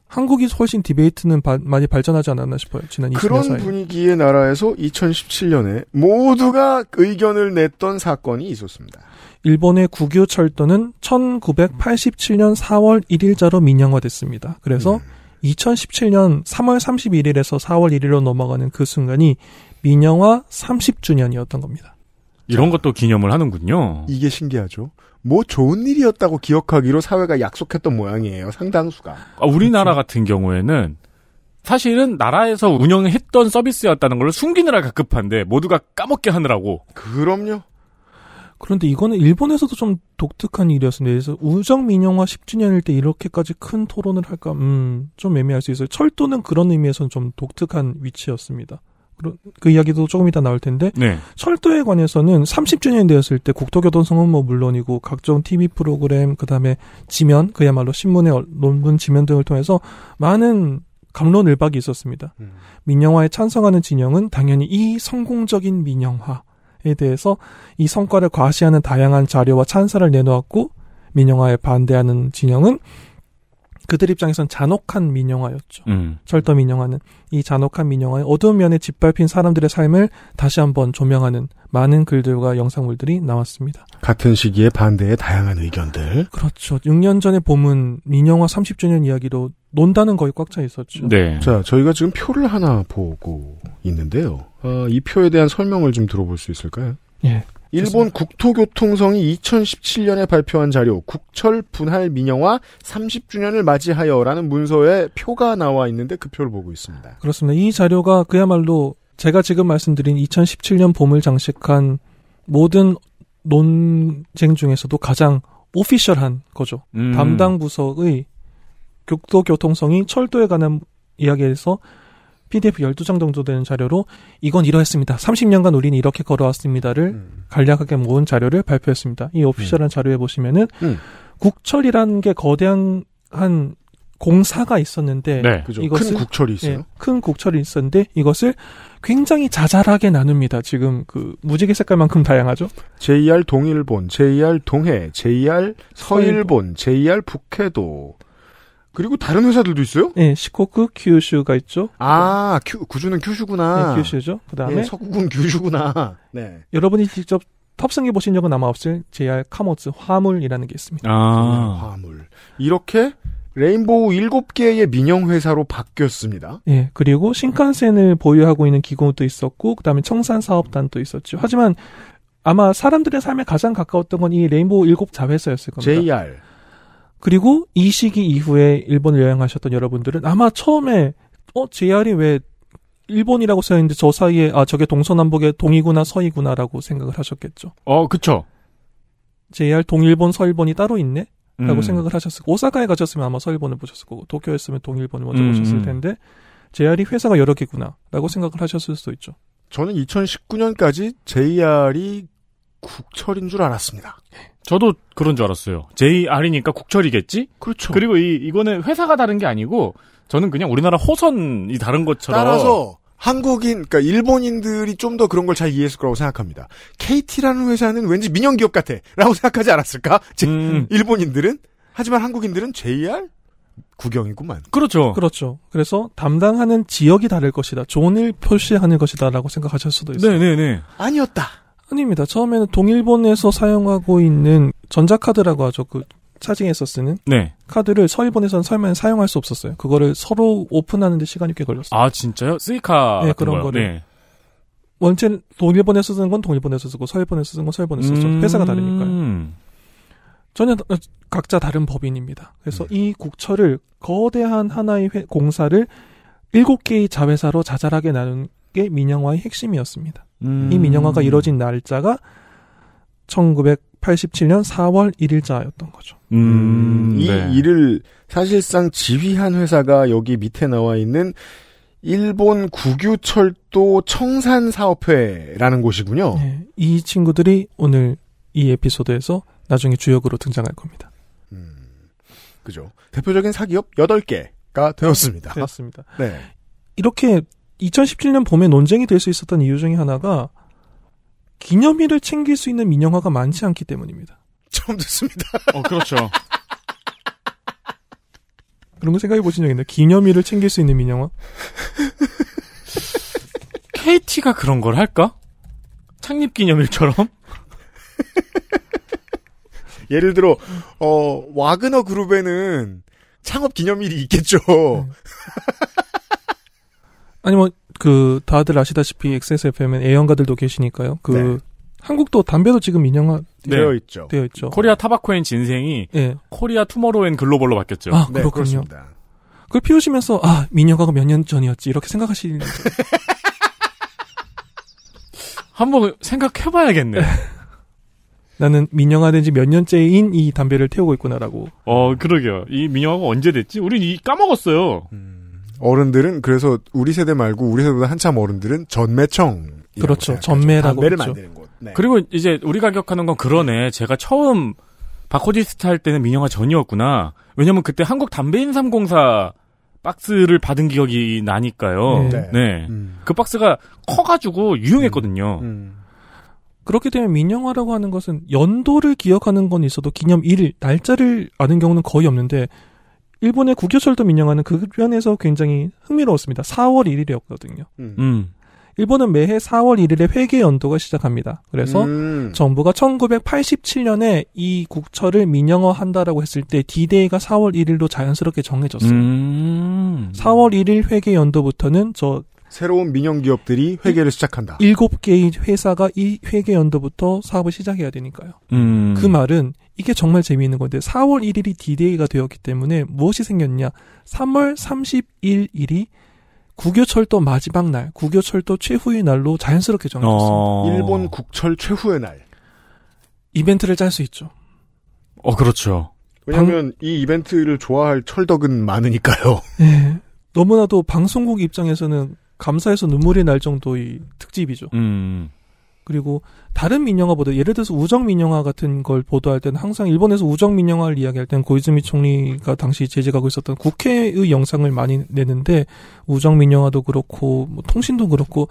한국이 훨씬 디베이트는 바- 많이 발전하지 않았나 싶어요. 지난 20년 그런 사이. 분위기의 나라에서 2017년에 모두가 의견을 냈던 사건이 있었습니다. 일본의 국유 철도는 1987년 4월 1일자로 민영화됐습니다. 그래서 2017년 3월 31일에서 4월 1일로 넘어가는 그 순간이 민영화 30주년이었던 겁니다. 이런 것도 기념을 하는군요. 이게 신기하죠. 뭐 좋은 일이었다고 기억하기로 사회가 약속했던 모양이에요. 상당수가. 아, 우리나라 같은 경우에는 사실은 나라에서 운영했던 서비스였다는 걸 숨기느라 급급한데 모두가 까먹게 하느라고. 그럼요. 그런데 이거는 일본에서도 좀 독특한 일이었습니다. 그래서 우정 민영화 10주년일 때 이렇게까지 큰 토론을 할까, 음, 좀 애매할 수 있어요. 철도는 그런 의미에서는 좀 독특한 위치였습니다. 그, 그 이야기도 조금 이따 나올 텐데, 네. 철도에 관해서는 30주년 되었을 때 국토교통성은 뭐 물론이고 각종 TV 프로그램, 그 다음에 지면, 그야말로 신문의 얼- 논문 지면 등을 통해서 많은 감론을박이 있었습니다. 음. 민영화에 찬성하는 진영은 당연히 이 성공적인 민영화에 대해서 이 성과를 과시하는 다양한 자료와 찬사를 내놓았고 민영화에 반대하는 진영은 그들 입장에선 잔혹한 민영화였죠. 음. 철도 민영화는 이 잔혹한 민영화의 어두운 면에 짓밟힌 사람들의 삶을 다시 한번 조명하는 많은 글들과 영상물들이 나왔습니다. 같은 시기에 반대의 다양한 의견들. 그렇죠. 6년 전에 봄은 민영화 30주년 이야기로 논다는 거의 꽉 차 있었죠. 네. 자, 저희가 지금 표를 하나 보고 있는데요. 어, 이 표에 대한 설명을 좀 들어볼 수 있을까요? 예. 일본 국토교통성이 2017년에 발표한 자료 국철 분할 민영화 30주년을 맞이하여라는 문서에 표가 나와 있는데 그 표를 보고 있습니다. 그렇습니다. 이 자료가 그야말로 제가 지금 말씀드린 2017년 봄을 장식한 모든 논쟁 중에서도 가장 오피셜한 거죠. 음. 담당 부서의 국토교통성이 철도에 관한 이야기에서 PDF 12장 정도 되는 자료로 이건 이러했습니다. 30년간 우리는 이렇게 걸어왔습니다를 음. 간략하게 모은 자료를 발표했습니다. 이 오피셜한 자료에 보시면은 음. 국철이라는 게 거대한 한 공사가 있었는데 네. 그죠. 이것을- 큰 국철이 있어요. 예, 큰 국철이 있었는데 이것을 굉장히 자잘하게 나눕니다. 지금 그 무지개 색깔만큼 다양하죠. JR 동일본, JR 동해, JR 서일본, JR 북해도 그리고 다른 회사들도 있어요? 예, 시코쿠 큐슈가 있죠. 아, 큐, 구주는 큐슈구나. 네, 큐슈죠. 그다음에 예, 서구군 규슈구나. 네. 여러분이 직접 탑승해 보신 적은 아마 없을 JR 카모츠 화물이라는 게 있습니다. 아. 화물. 이렇게 rainbow 7개의 민영 회사로 바뀌었습니다. 예, 그리고 신칸센을 보유하고 있는 기구도 있었고, 그 다음에 청산 사업단도 있었죠. 하지만 아마 사람들의 삶에 가장 가까웠던 건 이 rainbow 일곱 자회사였을 겁니다. JR. 그리고 이 시기 이후에 일본을 여행하셨던 여러분들은 아마 처음에 어 JR이 왜 일본이라고 써 있는데 저 사이에 아 저게 동서남북의 동이구나 서이구나라고 생각을 하셨겠죠. 어, 그쵸. JR 동일본 서일본이 따로 있네. 라고 음. 생각을 하셨을 거고 오사카에 가셨으면 아마 서일본을 보셨을 거고 도쿄였으면 동일본을 먼저 음, 보셨을 음. 텐데 JR이 회사가 여러 개구나라고 생각을 하셨을 수도 있죠. 저는 2019년까지 JR이 국철인 줄 알았습니다. 저도 그런 줄 알았어요. JR이니까 국철이겠지? 그렇죠. 그리고 이, 이거는 회사가 다른 게 아니고, 저는 그냥 우리나라 호선이 다른 것처럼. 따라서 한국인, 그러니까 일본인들이 좀 더 그런 걸 잘 이해했을 거라고 생각합니다. KT라는 회사는 왠지 민영 기업 같아 라고 생각하지 않았을까? 제- 음. 일본인들은 하지만 한국인들은 JR 구경이구만. 그렇죠. 그렇죠. 그래서 담당하는 지역이 다를 것이다. 존을 표시하는 것이다라고 생각하실 수도 있어요. 네네네. 아니었다. 아닙니다. 처음에는 동일본에서 사용하고 있는 전자카드라고 하죠. 그 차징에서 쓰는 네. 카드를 서일본에서는 설마 사용할 수 없었어요. 그거를 서로 오픈하는데 시간이 꽤 걸렸어요. 아, 진짜요? 스이카. 네, 그런 거요? 거를. 네. 원체 동일본에서 쓰는 건 동일본에서 쓰고 서일본에서 쓰는 건 서일본에서 쓰죠. 음. 회사가 다르니까요. 전혀 다- 각자 다른 법인입니다. 그래서 이 국철을 거대한 하나의 회- 공사를 일곱 개의 자회사로 자잘하게 나눈 게 민영화의 핵심이었습니다. 음. 이 민영화가 이뤄진 날짜가 1987년 4월 1일자였던 거죠. 음, 이 네. 일을 사실상 지휘한 회사가 여기 밑에 나와 있는 일본 국유철도 청산사업회라는 곳이군요. 네, 이 친구들이 오늘 이 에피소드에서 나중에 주역으로 등장할 겁니다. 그죠. 대표적인 사기업 8개가 되었습니다. 되었습니다. 네. 이렇게 2017년 봄에 논쟁이 될 수 있었던 이유 중에 하나가 기념일을 챙길 수 있는 민영화가 많지 않기 때문입니다. 처음 듣습니다. 어, 그렇죠. 그런 거 생각해 보신 적 있나요? 기념일을 챙길 수 있는 민영화? KT가 그런 걸 할까? 창립 기념일처럼? 예를 들어 어 와그너 그룹에는 창업 기념일이 있겠죠. 아니 뭐 그 다들 아시다시피 XSFM엔 애연가들도 계시니까요. 그 네. 한국도 담배도 지금 민영화 되어 있죠. 되어 있죠. Korea Tobacco and Ginseng이 예. Korea Tomorrow and Global로 바뀌었죠. 아 네, 그렇군요. 그렇습니다. 그걸 피우시면서 아 민영화가 몇 년 전이었지 이렇게 생각하시는 한번 생각해봐야겠네. 나는 민영화된 지 몇 년째인 이 담배를 태우고 있구나라고. 어, 그러게요. 이 민영화가 언제 됐지? 우리 이 까먹었어요. 어른들은 그래서 우리 세대 말고 우리 세대보다 한참 어른들은 전매청 그렇죠. 전매라고 담배를 그랬죠. 만드는 곳. 네. 그리고 이제 우리가 기억하는 건 그러네. 제가 처음 바코디스트 할 때는 민영화 전이었구나. 왜냐면 그때 한국 담배인삼공사 박스를 받은 기억이 나니까요. 네. 네. 음. 그 박스가 커가지고 유용했거든요. 그렇게 되면 민영화라고 하는 것은 연도를 기억하는 건 있어도 기념 일, 날짜를 아는 경우는 거의 없는데 일본의 국교철도 민영화는 그 면에서 굉장히 흥미로웠습니다. 4월 1일이었거든요. 음. 일본은 매해 4월 1일에 회계 연도가 시작합니다. 그래서 음. 정부가 1987년에 이 국철을 민영화한다라고 했을 때 D-Day가 4월 1일로 자연스럽게 정해졌어요. 음. 4월 1일 회계 연도부터는 저 새로운 민영 기업들이 회계를 시작한다. 일곱 개의 회사가 이 회계 연도부터 사업을 시작해야 되니까요. 음. 그 말은 이게 정말 재미있는 건데 4월 1일이 D-Day가 되었기 때문에 무엇이 생겼냐? 3월 31일이 국유철도 마지막 날, 국유철도 최후의 날로 자연스럽게 정해졌습니다. 어. 일본 국철 최후의 날. 이벤트를 짤 수 있죠. 어, 그렇죠. 왜냐하면 이 이벤트를 좋아할 철덕은 많으니까요. 네. 너무나도 방송국 입장에서는 감사해서 눈물이 날 정도의 특집이죠. 음. 그리고 다른 민영화보다 예를 들어서 우정 민영화 같은 걸 보도할 때는 항상 일본에서 우정 민영화를 이야기할 때는 고이즈미 총리가 당시 제재하고 있었던 국회의 영상을 많이 내는데 우정 민영화도 그렇고 뭐 통신도 그렇고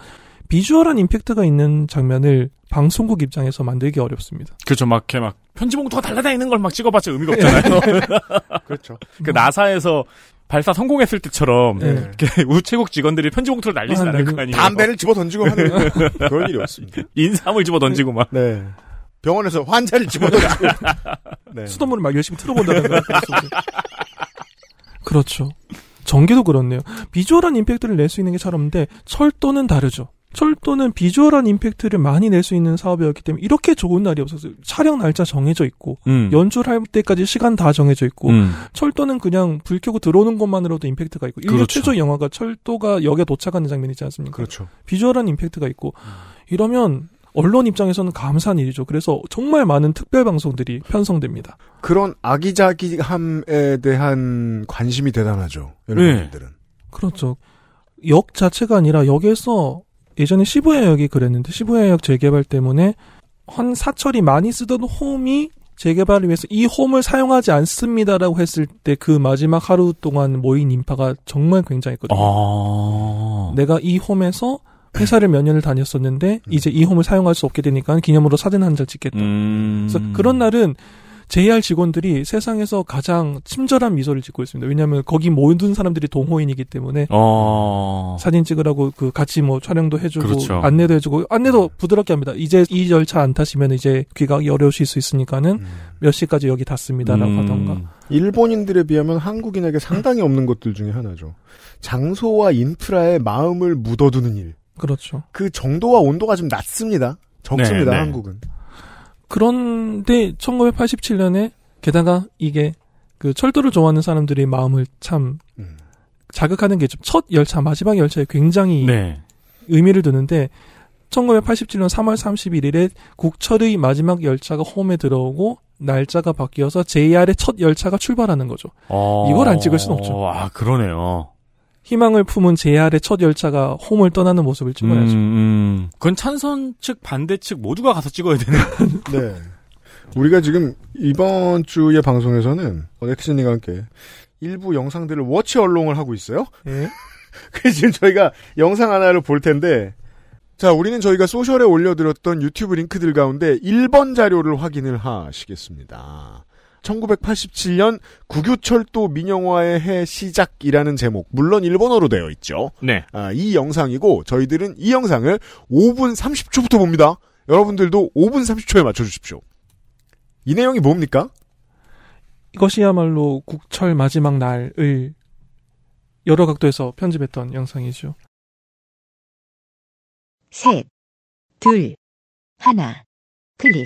비주얼한 임팩트가 있는 장면을 방송국 입장에서 만들기 어렵습니다. 그렇죠. 막, 이렇게 막, 편지봉투가 달라다니는 걸 막 찍어봤자 의미가 없잖아요. 그렇죠. 그 나사에서 발사 성공했을 때처럼, 네. 이렇게 우체국 직원들이 편지 봉투를 날리진 아, 않을 네. 거 아니에요. 담배를 집어 던지고 하는 그런 일이 없습니다. 인삼을 집어 던지고 막. 네. 병원에서 환자를 집어 던지고. 네. 수돗물을 막 열심히 틀어본다든가. 그렇죠. 전개도 그렇네요. 비주얼한 임팩트를 낼 수 있는 게 잘 없는데 철도는 다르죠. 철도는 비주얼한 임팩트를 많이 낼 수 있는 사업이었기 때문에 이렇게 좋은 날이 없었어요. 촬영 날짜 정해져 있고 음. 연출할 때까지 시간 다 정해져 있고 음. 철도는 그냥 불 켜고 들어오는 것만으로도 임팩트가 있고 인류 그렇죠. 최초 영화가 철도가 역에 도착하는 장면 있지 않습니까? 그렇죠. 비주얼한 임팩트가 있고 이러면 언론 입장에서는 감사한 일이죠. 그래서 정말 많은 특별 방송들이 편성됩니다. 그런 아기자기함에 대한 관심이 대단하죠. 일본인들은. 그렇죠. 역 자체가 아니라 역에서 예전에 시부야역이 그랬는데 시부야역 재개발 때문에 한 사철이 많이 쓰던 홈이 재개발을 위해서 이 홈을 사용하지 않습니다라고 했을 때 그 마지막 하루 동안 모인 인파가 정말 굉장했거든요. 아. 내가 이 홈에서 회사를 몇 년을 다녔었는데 이제 이 홈을 사용할 수 없게 되니까 기념으로 사진 한 장 찍겠다. 음. 그래서 그런 날은 JR 직원들이 세상에서 가장 친절한 미소를 짓고 있습니다. 왜냐하면 거기 모든 사람들이 동호인이기 때문에 어. 사진 찍으라고 그 같이 뭐 촬영도 해주고 그렇죠. 안내도 해주고 안내도 부드럽게 합니다. 이제 이 열차 안 타시면 이제 귀가하기 어려우실 수 있으니까는 몇 시까지 여기 닿습니다라고 음. 하던가. 일본인들에 비하면 한국인에게 상당히 없는 것들 중에 하나죠. 장소와 인프라에 마음을 묻어두는 일. 그렇죠. 그 정도와 온도가 좀 낮습니다. 적습니다, 네, 네. 한국은. 그런데 1987년에 게다가 이게 그 철도를 좋아하는 사람들의 마음을 참 음. 자극하는 게 좀 첫 열차 마지막 열차에 굉장히 네. 의미를 두는데 1987년 3월 31일에 국철의 마지막 열차가 홈에 들어오고 날짜가 바뀌어서 JR의 첫 열차가 출발하는 거죠. 어. 이걸 안 찍을 순 없죠. 아, 그러네요. 희망을 품은 JR의 첫 열차가 홈을 떠나는 모습을 찍어야죠. 음, 음. 그건 찬선 측, 반대 측 모두가 가서 찍어야 되는. 네. 우리가 지금 이번 주의 방송에서는 넥슨님과 함께 일부 영상들을 워치 얼롱을 하고 있어요. 예. 그래서 지금 저희가 영상 하나를 볼 텐데 자, 우리는 저희가 소셜에 올려드렸던 유튜브 링크들 가운데 1번 자료를 확인을 하시겠습니다. 1987년 국유철도 민영화의 해 시작이라는 제목, 물론 일본어로 되어 있죠. 네. 아, 이 영상이고 저희들은 이 영상을 5분 30초부터 봅니다. 여러분들도 5분 30초에 맞춰주십시오. 이 내용이 뭡니까? 이것이야말로 국철 마지막 날을 여러 각도에서 편집했던 영상이죠. 셋, 둘, 하나, 클릭.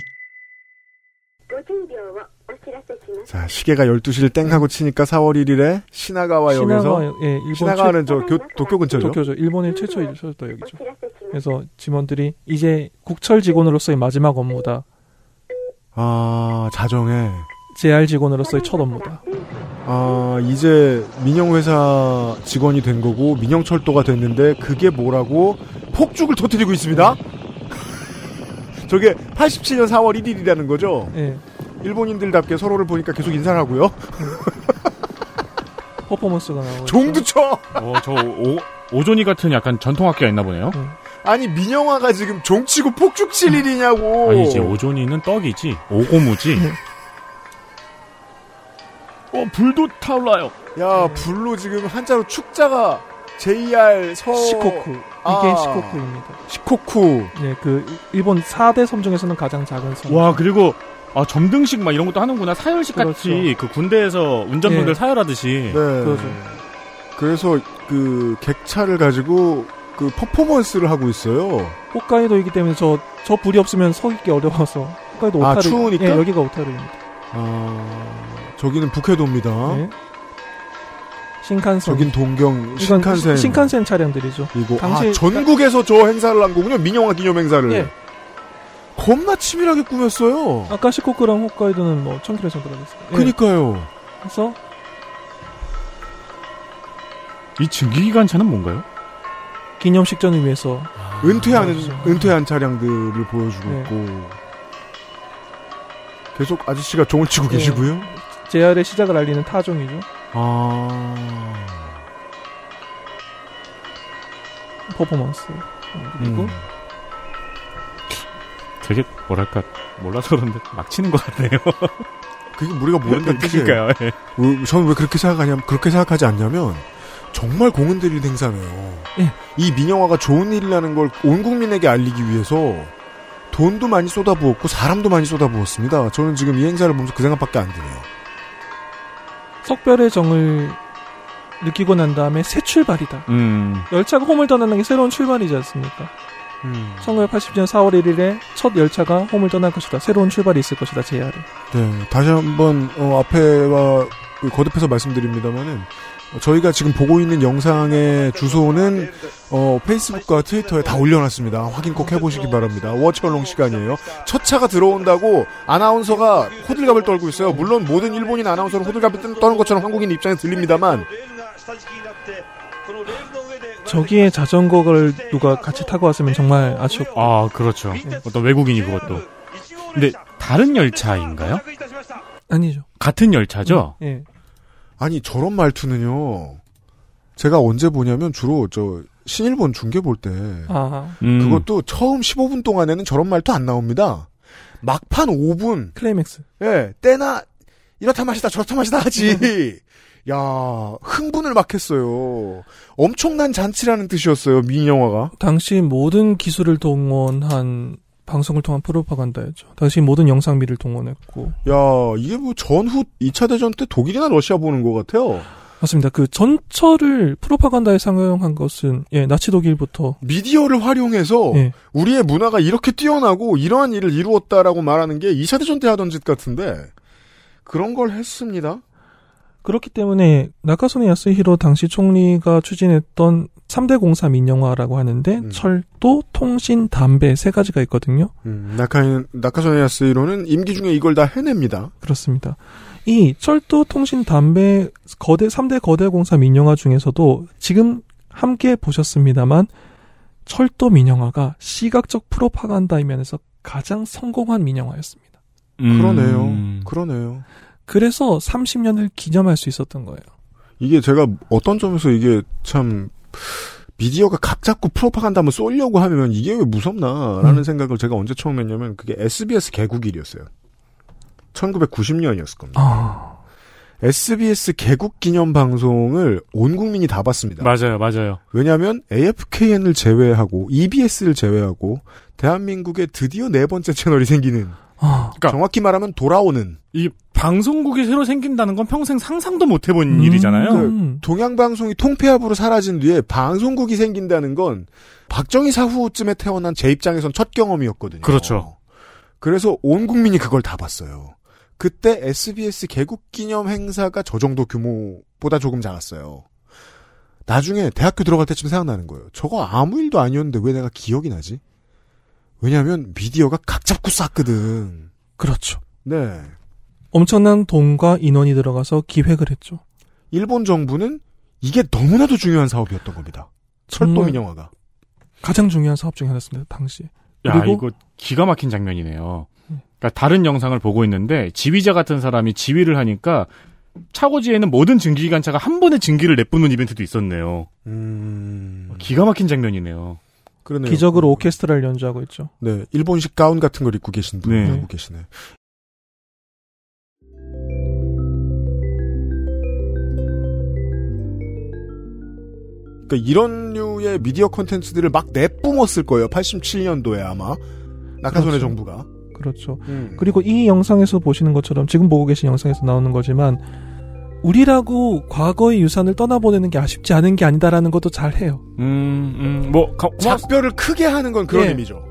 자, 시계가 12시를 땡 하고 치니까 4월 1일에 시나가와 역에서 시나가, 예, 일본 시나가는 최- 저 교, 도쿄 근처죠. 도쿄죠. 일본의 최초의 철도역이죠. 그래서 직원들이 이제 국철 직원으로서의 마지막 업무다. 아, 자정에 JR 직원으로서의 첫 업무다. 아, 이제 민영회사 직원이 된 거고, 민영철도가 됐는데, 그게 뭐라고 폭죽을 터뜨리고 있습니다? 저게 87년 4월 1일이라는 거죠? 예. 일본인들답게 서로를 보니까 계속 인사를 하고요. 퍼포먼스가 나오고 종도 쳐. 어, 저 오, 오존이 같은 약간 전통악기가 있나 보네요. 아니 민영화가 지금 종치고 폭죽 칠 일이냐고. 아니 이제 오존이는 떡이지 오고무지. 어 불도 타올라요. 야 불로 지금 한자로 축자가 JR 서 시코쿠. 이게 아. 시코쿠입니다. 시코쿠. 네, 그 일본 4대 섬 중에서는 가장 작은 섬. 와 그리고 아 점등식 막 이런 것도 하는구나 사열식 같이 그렇죠. 그 군대에서 운전병들 예. 사열하듯이. 네. 그거죠. 그래서 그 객차를 가지고 그 퍼포먼스를 하고 있어요. 홋카이도이기 때문에 저, 저 불이 없으면 서 있기 어려워서. 홋카이도 아, 오타루. 추우니까? 예, 여기가 오타루입니다. 아, 저기는 북해도입니다. 네. 신칸센. 저긴 동경 신칸센. 시- 신칸센 차량들이죠. 이거 당시에 아 전국에서 저 행사를 한 거군요. 민영화 기념 행사를. 예. 겁나 치밀하게 꾸몄어요. 아까 시코쿠랑 홋카이도는 뭐 1000km 정도. 예. 그니까요. 그래서 이 증기기관차는 뭔가요? 기념 식전을 위해서 은퇴하는 그렇죠. 은퇴한 차량들을 보여주고 네. 있고 계속 아저씨가 종을 치고 예. 계시고요. JR의 시작을 알리는 타종이죠. 아 퍼포먼스. 그리고 음. 되게 뭐랄까 몰라서 그런데 막 치는 것 같네요. 그게 우리가 모른다는 뜻이에요. 예. 어, 저는 왜 그렇게 생각하냐면 그렇게 생각하지 않냐면 정말 공은 들일 행사네요. 예. 이 민영화가 좋은 일이라는 걸 온 국민에게 알리기 위해서 돈도 많이 쏟아부었고 사람도 많이 쏟아부었습니다. 저는 지금 이 행사를 보면서 그 생각밖에 안 드네요. 석별의 정을 느끼고 난 다음에 새 출발이다. 음. 열차가 홈을 떠나는 게 새로운 출발이지 않습니까? 음. 1980년 4월 1일에 첫 열차가 홈을 떠날 것이다. 새로운 출발이 있을 것이다. JR에. 네, 다시 한번 어, 앞에와 그 거듭해서 말씀드립니다만은 어, 저희가 지금 보고 있는 영상의 주소는 어, 페이스북과 트위터에 다 올려놨습니다. 확인 꼭 해보시기 바랍니다. 워처롱 시간이에요. 첫 차가 들어온다고 아나운서가 호들갑을 떨고 있어요. 물론 모든 일본인 아나운서는 호들갑을 떠는 것처럼 한국인 입장에 들립니다만 저기에 자전거를 누가 같이 타고 왔으면 정말 아쉬웠고. 아 그렇죠. 어떤 외국인이 그것도. 근데 다른 열차인가요? 아니죠. 같은 열차죠? 예. 아니 저런 말투는요. 제가 언제 보냐면 주로 저 신일본 중계 볼때 아. 음. 그것도 처음 15분 동안에는 저런 말투 안 나옵니다. 막판 5분 클라이맥스. 예, 때나 이렇다 마시다 저렇다 마시다 하지. 야, 흥분을 막 했어요. 엄청난 잔치라는 뜻이었어요, 미영화가. 당시 모든 기술을 동원한 방송을 통한 프로파간다였죠. 당시 모든 영상미를 동원했고. 야, 이게 뭐 전후 2차 대전 때 독일이나 러시아 보는 것 같아요. 맞습니다. 그 전철을 프로파간다에 상용한 것은 예 나치 독일부터 미디어를 활용해서 예. 우리의 문화가 이렇게 뛰어나고 이러한 일을 이루었다라고 말하는 게 2차 대전 때 하던 짓 같은데 그런 걸 했습니다. 그렇기 때문에 나카소네 야스히로 당시 총리가 추진했던 3대 공사 민영화라고 하는데 음. 철도, 통신, 담배 세 가지가 있거든요. 음, 나카 나카소네 야스이로는 임기 중에 이걸 다 해냅니다. 그렇습니다. 이 철도, 통신, 담배 거대 3대 거대 공사 민영화 중에서도 지금 함께 보셨습니다만 철도 민영화가 시각적 프로파간다의 면에서 가장 성공한 민영화였습니다. 음. 그러네요. 그러네요. 그래서 30년을 기념할 수 있었던 거예요. 이게 제가 어떤 점에서 이게 참 미디어가 각 잡고 프로파간다 한번 쏠려고 하면 이게 왜 무섭나라는 음. 생각을 제가 언제 처음 했냐면 그게 SBS 개국일이었어요. 1990년이었을 겁니다. 아, SBS 개국 기념 방송을 온 국민이 다 봤습니다. 맞아요, 맞아요. 왜냐하면 AFKN을 제외하고 EBS를 제외하고 대한민국에 드디어 네 번째 채널이 생기는 아, 그러니까 정확히 말하면 돌아오는 이 방송국이 새로 생긴다는 건 평생 상상도 못 해본 음. 일이잖아요. 음. 동양 방송이 통폐합으로 사라진 뒤에 방송국이 생긴다는 건 박정희 사후쯤에 태어난 제 입장에선 첫 경험이었거든요. 그렇죠. 그래서 온 국민이 그걸 다 봤어요. 그때 SBS 개국 기념 행사가 저 정도 규모보다 조금 작았어요. 나중에 대학교 들어갈 때쯤 생각나는 거예요. 저거 아무 일도 아니었는데 왜 내가 기억이 나지? 왜냐하면 미디어가 각 잡고 쌌거든. 그렇죠. 네. 엄청난 돈과 인원이 들어가서 기획을 했죠. 일본 정부는 이게 너무나도 중요한 사업이었던 겁니다. 철도 민영화가. 가장 중요한 사업 중에 하나였습니다. 당시. 야, 그리고- 이거 기가 막힌 장면이네요. 그러니까 다른 영상을 보고 있는데 지휘자 같은 사람이 지휘를 하니까 차고지에는 모든 증기기관차가 한 번에 증기를 내뿜는 이벤트도 있었네요. 음. 기가 막힌 장면이네요. 그러네요. 기적으로 오케스트라를 연주하고 있죠. 네, 일본식 가운 같은 걸 입고 계신 분이 네. 하고 계시네. 그러니까 이런 류의 미디어 콘텐츠들을 막 내뿜었을 거예요. 87년도에 아마 낙하손의 그렇죠. 정부가. 그렇죠. 음. 그리고 이 영상에서 보시는 것처럼 지금 보고 계신 영상에서 나오는 거지만 우리라고 과거의 유산을 떠나보내는 게 아쉽지 않은 게 아니다라는 것도 잘 해요. 음, 음, 뭐, 가, 작별을 크게 하는 건 그런 예. 의미죠.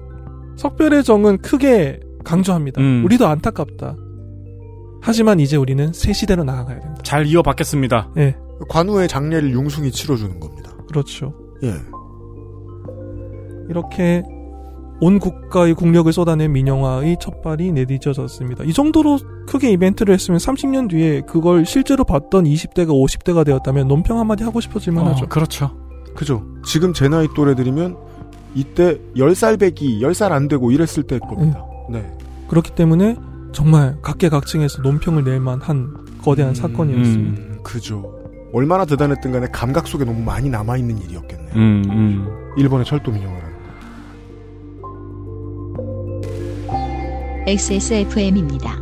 석별의 정은 크게 강조합니다. 음. 우리도 안타깝다. 하지만 이제 우리는 새 시대로 나아가야 된다. 잘 이어받겠습니다. 예, 관우의 장례를 융숭이 치러주는 겁니다. 그렇죠. 예. 이렇게 온 국가의 국력을 쏟아낸 민영화의 첫발이 내딛어졌습니다. 이 정도로 크게 이벤트를 했으면 30년 뒤에 그걸 실제로 봤던 20대가 50대가 되었다면 논평 한마디 하고 싶어질만 하죠. 어, 그렇죠. 그죠. 지금 제 나이 또래들이면 이때 10살 배기, 10살 안 되고 이랬을 때일 겁니다. 네. 그렇기 때문에 정말 각계각층에서 논평을 낼 만한 거대한 사건이었습니다. 음, 그죠. 얼마나 대단했든 간에 감각 속에 너무 많이 남아있는 일이었겠네요. 음, 음. 일본의 철도 민영화라는. XSFM입니다.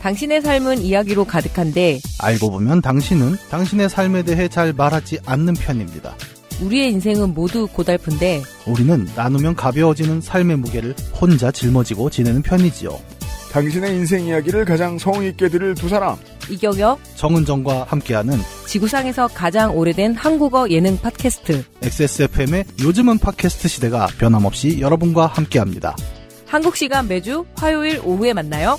당신의 삶은 이야기로 가득한데 알고 보면 당신은 당신의 삶에 대해 잘 말하지 않는 편입니다. 우리의 인생은 모두 고달픈데 우리는 나누면 가벼워지는 삶의 무게를 혼자 짊어지고 지내는 편이지요. 당신의 인생 이야기를 가장 성의 있게 들을 두 사람. 이경혁 정은정과 함께하는 지구상에서 가장 오래된 한국어 예능 팟캐스트 XSFM의 요즘은 팟캐스트 시대가 변함없이 여러분과 함께합니다. 한국 시간 매주 화요일 오후에 만나요.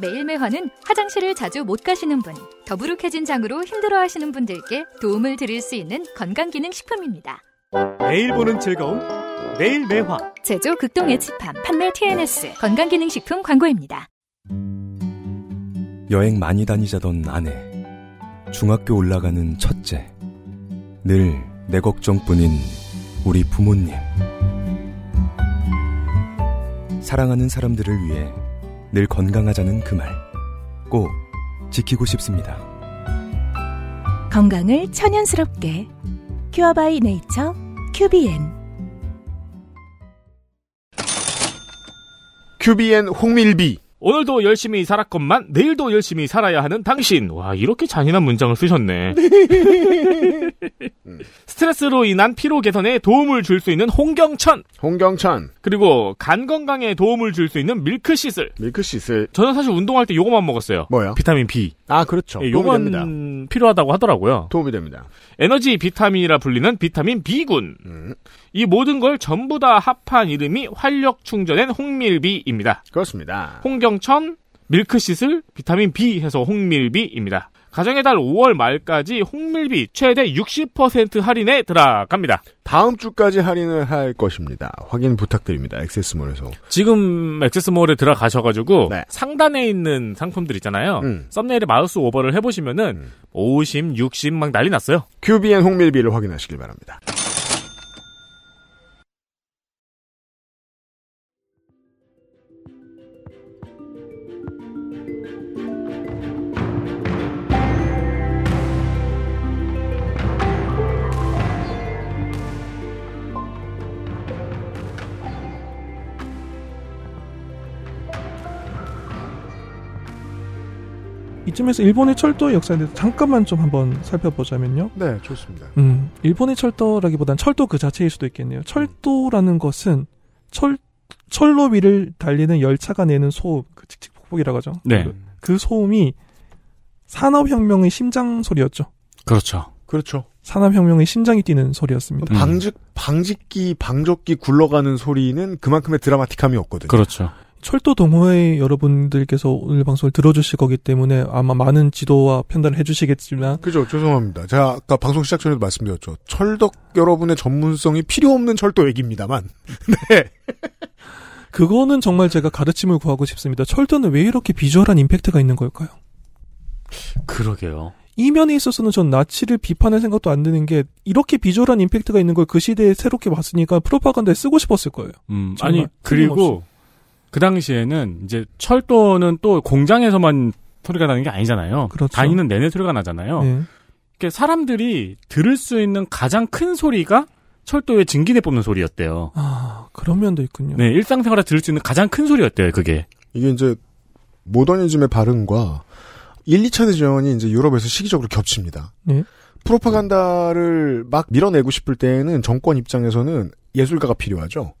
매일 매화는 화장실을 자주 못 가시는 분, 더부룩해진 장으로 힘들어하시는 분들께 도움을 드릴 수 있는 건강기능식품입니다. 매일 보는 즐거움 매일 매화 제조 극동 예치팜 판매 TNS 건강기능식품 광고입니다. 여행 많이 다니자던 아내. 중학교 올라가는 첫째. 늘 내 걱정뿐인 우리 부모님. 사랑하는 사람들을 위해 늘 건강하자는 그 말. 꼭 지키고 싶습니다. 건강을 천연스럽게 큐어바이 네이처 큐비엔 큐비엔 홍밀비. 오늘도 열심히 살았건만 내일도 열심히 살아야 하는 당신. 와 이렇게 잔인한 문장을 쓰셨네. 스트레스로 인한 피로 개선에 도움을 줄 수 있는 홍경천. 홍경천. 그리고 간 건강에 도움을 줄 수 있는 밀크시슬. 밀크시슬. 저는 사실 운동할 때 요거만 먹었어요. 뭐요? 비타민 B. 아, 그렇죠. 예, 요건 됩니다. 필요하다고 하더라고요. 도움이 됩니다. 에너지 비타민이라 불리는 비타민 B군. 음. 이 모든 걸 전부 다 합한 이름이 활력 충전엔 홍밀비입니다. 그렇습니다. 홍경천, 밀크시슬, 비타민 B 해서 홍밀비입니다. 가정의 달 5월 말까지 홍밀비 최대 60% 할인에 들어갑니다. 다음 주까지 할인을 할 것입니다. 확인 부탁드립니다. 액세스몰에서. 지금 액세스몰에 들어가셔가지고 네. 상단에 있는 상품들 있잖아요. 음. 썸네일에 마우스 오버를 해보시면은 50, 60 막 난리 났어요. 큐비엔 홍밀비를 확인하시길 바랍니다. 이쯤에서 일본의 철도 역사에 대해서 잠깐만 좀 한번 살펴보자면요. 네, 좋습니다. 음, 일본의 철도라기보단 철도 그 자체일 수도 있겠네요. 철도라는 것은 철 철로 위를 달리는 열차가 내는 소음, 그 칙칙폭폭이라고 하죠. 네. 그, 그 소음이 산업혁명의 심장 소리였죠. 그렇죠. 그렇죠. 산업혁명의 심장이 뛰는 소리였습니다. 방직 방직기 방적기 굴러가는 소리는 그만큼의 드라마틱함이 없거든요. 그렇죠. 철도 동호회 여러분들께서 오늘 방송을 들어주실 거기 때문에 아마 많은 지도와 편단을 해주시겠지만 그죠. 죄송합니다. 제가 아까 방송 시작 전에도 말씀드렸죠. 철덕 여러분의 전문성이 필요 없는 철도 얘기입니다만. 네. 그거는 정말 제가 가르침을 구하고 싶습니다. 철도는 왜 이렇게 비주얼한 임팩트가 있는 걸까요? 그러게요. 이 면에 있어서는 전 나치를 비판할 생각도 안 드는 게 이렇게 비주얼한 임팩트가 있는 걸 그 시대에 새롭게 봤으니까 프로파간다에 쓰고 싶었을 거예요. 음, 아니 그리고 그 당시에는 이제 철도는 또 공장에서만 소리가 나는 게 아니잖아요. 그렇죠. 다니는 내내 소리가 나잖아요. 네. 사람들이 들을 수 있는 가장 큰 소리가 철도의 증기대 뽑는 소리였대요. 아 그런 면도 있군요. 네, 일상생활에 들을 수 있는 가장 큰 소리였대요. 그게. 이게 이제 모더니즘의 발흥과 1, 2차 대전이 이제 유럽에서 시기적으로 겹칩니다. 네. 프로파간다를 막 밀어내고 싶을 때에는 정권 입장에서는 예술가가 필요하죠.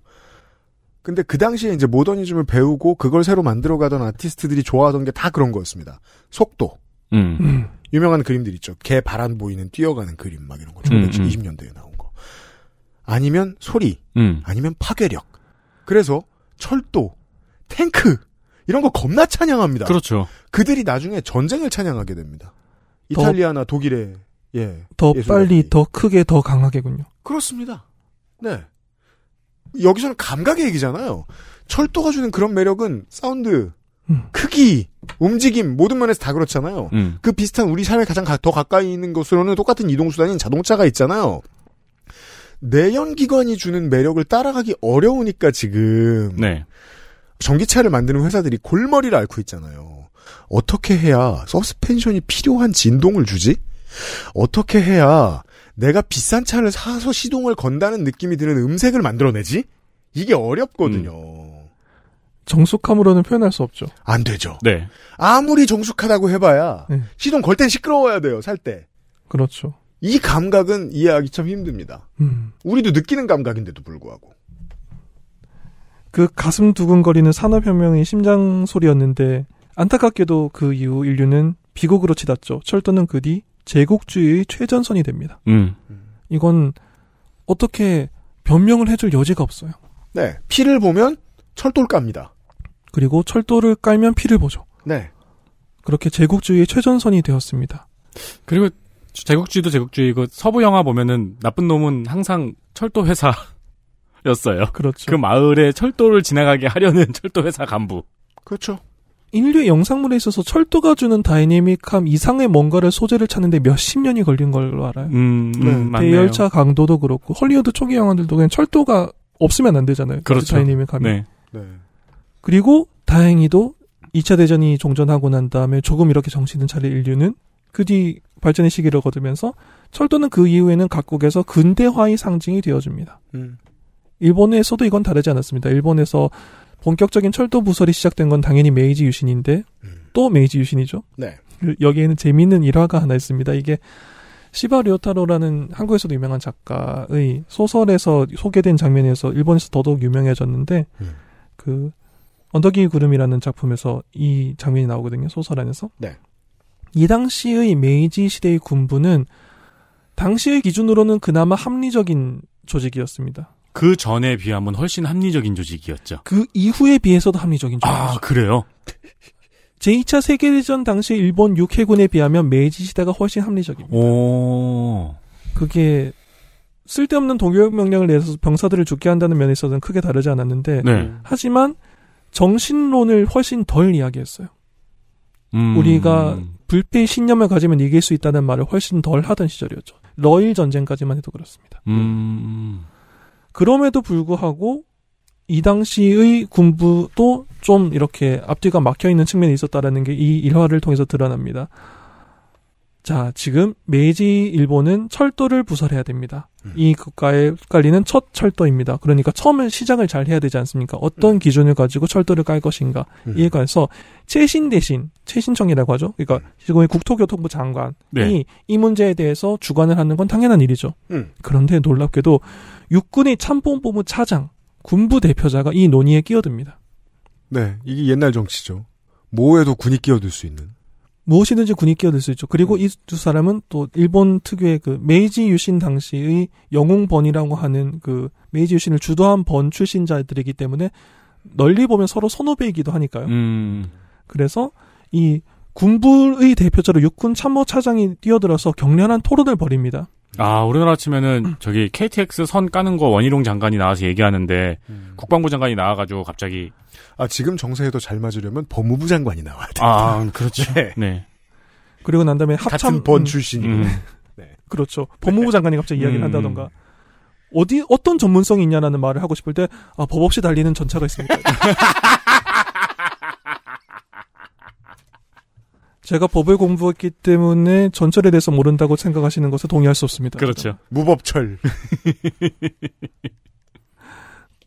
근데 그 당시에 이제 모더니즘을 배우고 그걸 새로 만들어가던 아티스트들이 좋아하던 게 다 그런 거였습니다. 속도. 음. 유명한 그림들 있죠. 개발안 보이는 뛰어가는 그림 막 이런 거. 음, 1920년대에 나온 거. 아니면 소리. 음. 아니면 파괴력. 그래서 철도, 탱크 이런 거 겁나 찬양합니다. 그렇죠. 그들이 나중에 전쟁을 찬양하게 됩니다. 이탈리아나 독일의 예. 더 예술가들이. 빨리, 더 크게, 더 강하게군요. 그렇습니다. 네. 여기서는 감각의 얘기잖아요. 철도가 주는 그런 매력은 사운드, 음. 크기, 움직임 모든 면에서 다 그렇잖아요. 음. 그 비슷한 우리 삶에 가장 가- 더 가까이 있는 것으로는 똑같은 이동수단인 자동차가 있잖아요. 내연기관이 주는 매력을 따라가기 어려우니까 지금 네. 전기차를 만드는 회사들이 골머리를 앓고 있잖아요. 어떻게 해야 서스펜션이 필요한 진동을 주지? 어떻게 해야 내가 비싼 차를 사서 시동을 건다는 느낌이 드는 음색을 만들어내지? 이게 어렵거든요. 정숙함으로는 표현할 수 없죠. 안 되죠. 네. 아무리 정숙하다고 해봐야 네. 시동 걸 땐 시끄러워야 돼요. 살 때. 그렇죠. 이 감각은 이해하기 참 힘듭니다. 음. 우리도 느끼는 감각인데도 불구하고. 그 가슴 두근거리는 산업혁명의 심장 소리였는데 안타깝게도 그 이후 인류는 비극으로 치닫죠. 철도는 그 뒤 제국주의의 최전선이 됩니다. 음. 이건 어떻게 변명을 해줄 여지가 없어요. 네. 피를 보면 철도를 깝니다. 그리고 철도를 깔면 피를 보죠. 네. 그렇게 제국주의의 최전선이 되었습니다. 그리고 제국주의도 제국주의고 서부 영화 보면은 나쁜 놈은 항상 철도 회사였어요. 그렇죠. 그 마을에 철도를 지나가게 하려는 철도 회사 간부. 그렇죠. 인류의 영상물에 있어서 철도가 주는 다이내믹함 이상의 뭔가를 소재를 찾는데 몇십 년이 걸린 걸로 알아요. 음, 음, 네, 맞네요. 대열차 강도도 그렇고 헐리우드 초기 영화들도 그냥 철도가 없으면 안 되잖아요. 그 그렇죠. 다이내믹함이. 네. 네. 그리고 다행히도 2차 대전이 종전하고 난 다음에 조금 이렇게 정신을 차린 인류는 그 뒤 발전의 시기를 거두면서 철도는 그 이후에는 각국에서 근대화의 상징이 되어줍니다. 음. 일본에서도 이건 다르지 않았습니다. 일본에서 본격적인 철도 부설이 시작된 건 당연히 메이지 유신인데 또 메이지 유신이죠. 네. 그 여기에는 재미있는 일화가 하나 있습니다. 이게 시바 료타로라는 한국에서도 유명한 작가의 소설에서 소개된 장면에서 일본에서 더더욱 유명해졌는데 그 언덕 위 구름이라는 작품에서 이 장면이 나오거든요. 소설 안에서. 네. 이 당시의 메이지 시대의 군부는 당시의 기준으로는 그나마 합리적인 조직이었습니다. 그 전에 비하면 훨씬 합리적인 조직이었죠. 그 이후에 비해서도 합리적인 조직이죠. 아, 그래요? 제2차 세계대전 당시 일본 육해군에 비하면 메이지 시대가 훨씬 합리적입니다. 오. 그게 쓸데없는 동역 명령을 내서 병사들을 죽게 한다는 면에 있어서는 크게 다르지 않았는데 네. 하지만 정신론을 훨씬 덜 이야기했어요. 음. 우리가 불패의 신념을 가지면 이길 수 있다는 말을 훨씬 덜 하던 시절이었죠. 러일 전쟁까지만 해도 그렇습니다. 음. 그럼에도 불구하고 이 당시의 군부도 좀 이렇게 앞뒤가 막혀 있는 측면이 있었다라는 게 이 일화를 통해서 드러납니다. 자, 지금 메이지 일본은 철도를 부설해야 됩니다. 이 국가에 깔리는 첫 철도입니다. 그러니까 처음에 시작을 잘 해야 되지 않습니까? 어떤 기준을 가지고 철도를 깔 것인가. 음. 이에 관해서 최신 대신 최신청이라고 하죠. 그러니까 지금의 국토교통부 장관이 네. 이 문제에 대해서 주관을 하는 건 당연한 일이죠. 음. 그런데 놀랍게도 육군의 참모본부 차장, 군부 대표자가 이 논의에 끼어듭니다. 네, 이게 옛날 정치죠. 뭐에도 군이 끼어들 수 있는. 무엇이든지 군이 끼어들 수 있죠. 그리고 이 두 사람은 또 일본 특유의 그 메이지 유신 당시의 영웅번이라고 하는 그 메이지 유신을 주도한 번 출신자들이기 때문에 널리 보면 서로 선후배이기도 하니까요. 음. 그래서 이 군부의 대표자로 육군 참모 차장이 뛰어들어서 격렬한 토론을 벌입니다. 아, 우리나라 치면은 저기 KTX 선 까는 거 원희룡 장관이 나와서 얘기하는데 국방부 장관이 나와가지고 갑자기 아, 지금 정세에도 잘 맞으려면 법무부 장관이 나와야 돼. 아, 그렇죠. 네. 네. 그리고 난 다음에 합참 같은 번 음, 출신이고. 음. 그렇죠. 법무부 장관이 갑자기 이야기를 음. 한다던가. 어디 어떤 전문성이 있냐라는 말을 하고 싶을 때 아, 법 없이 달리는 전차가 있습니다. 제가 법을 공부했기 때문에 전철에 대해서 모른다고 생각하시는 것에 동의할 수 없습니다. 그렇죠. 무법철.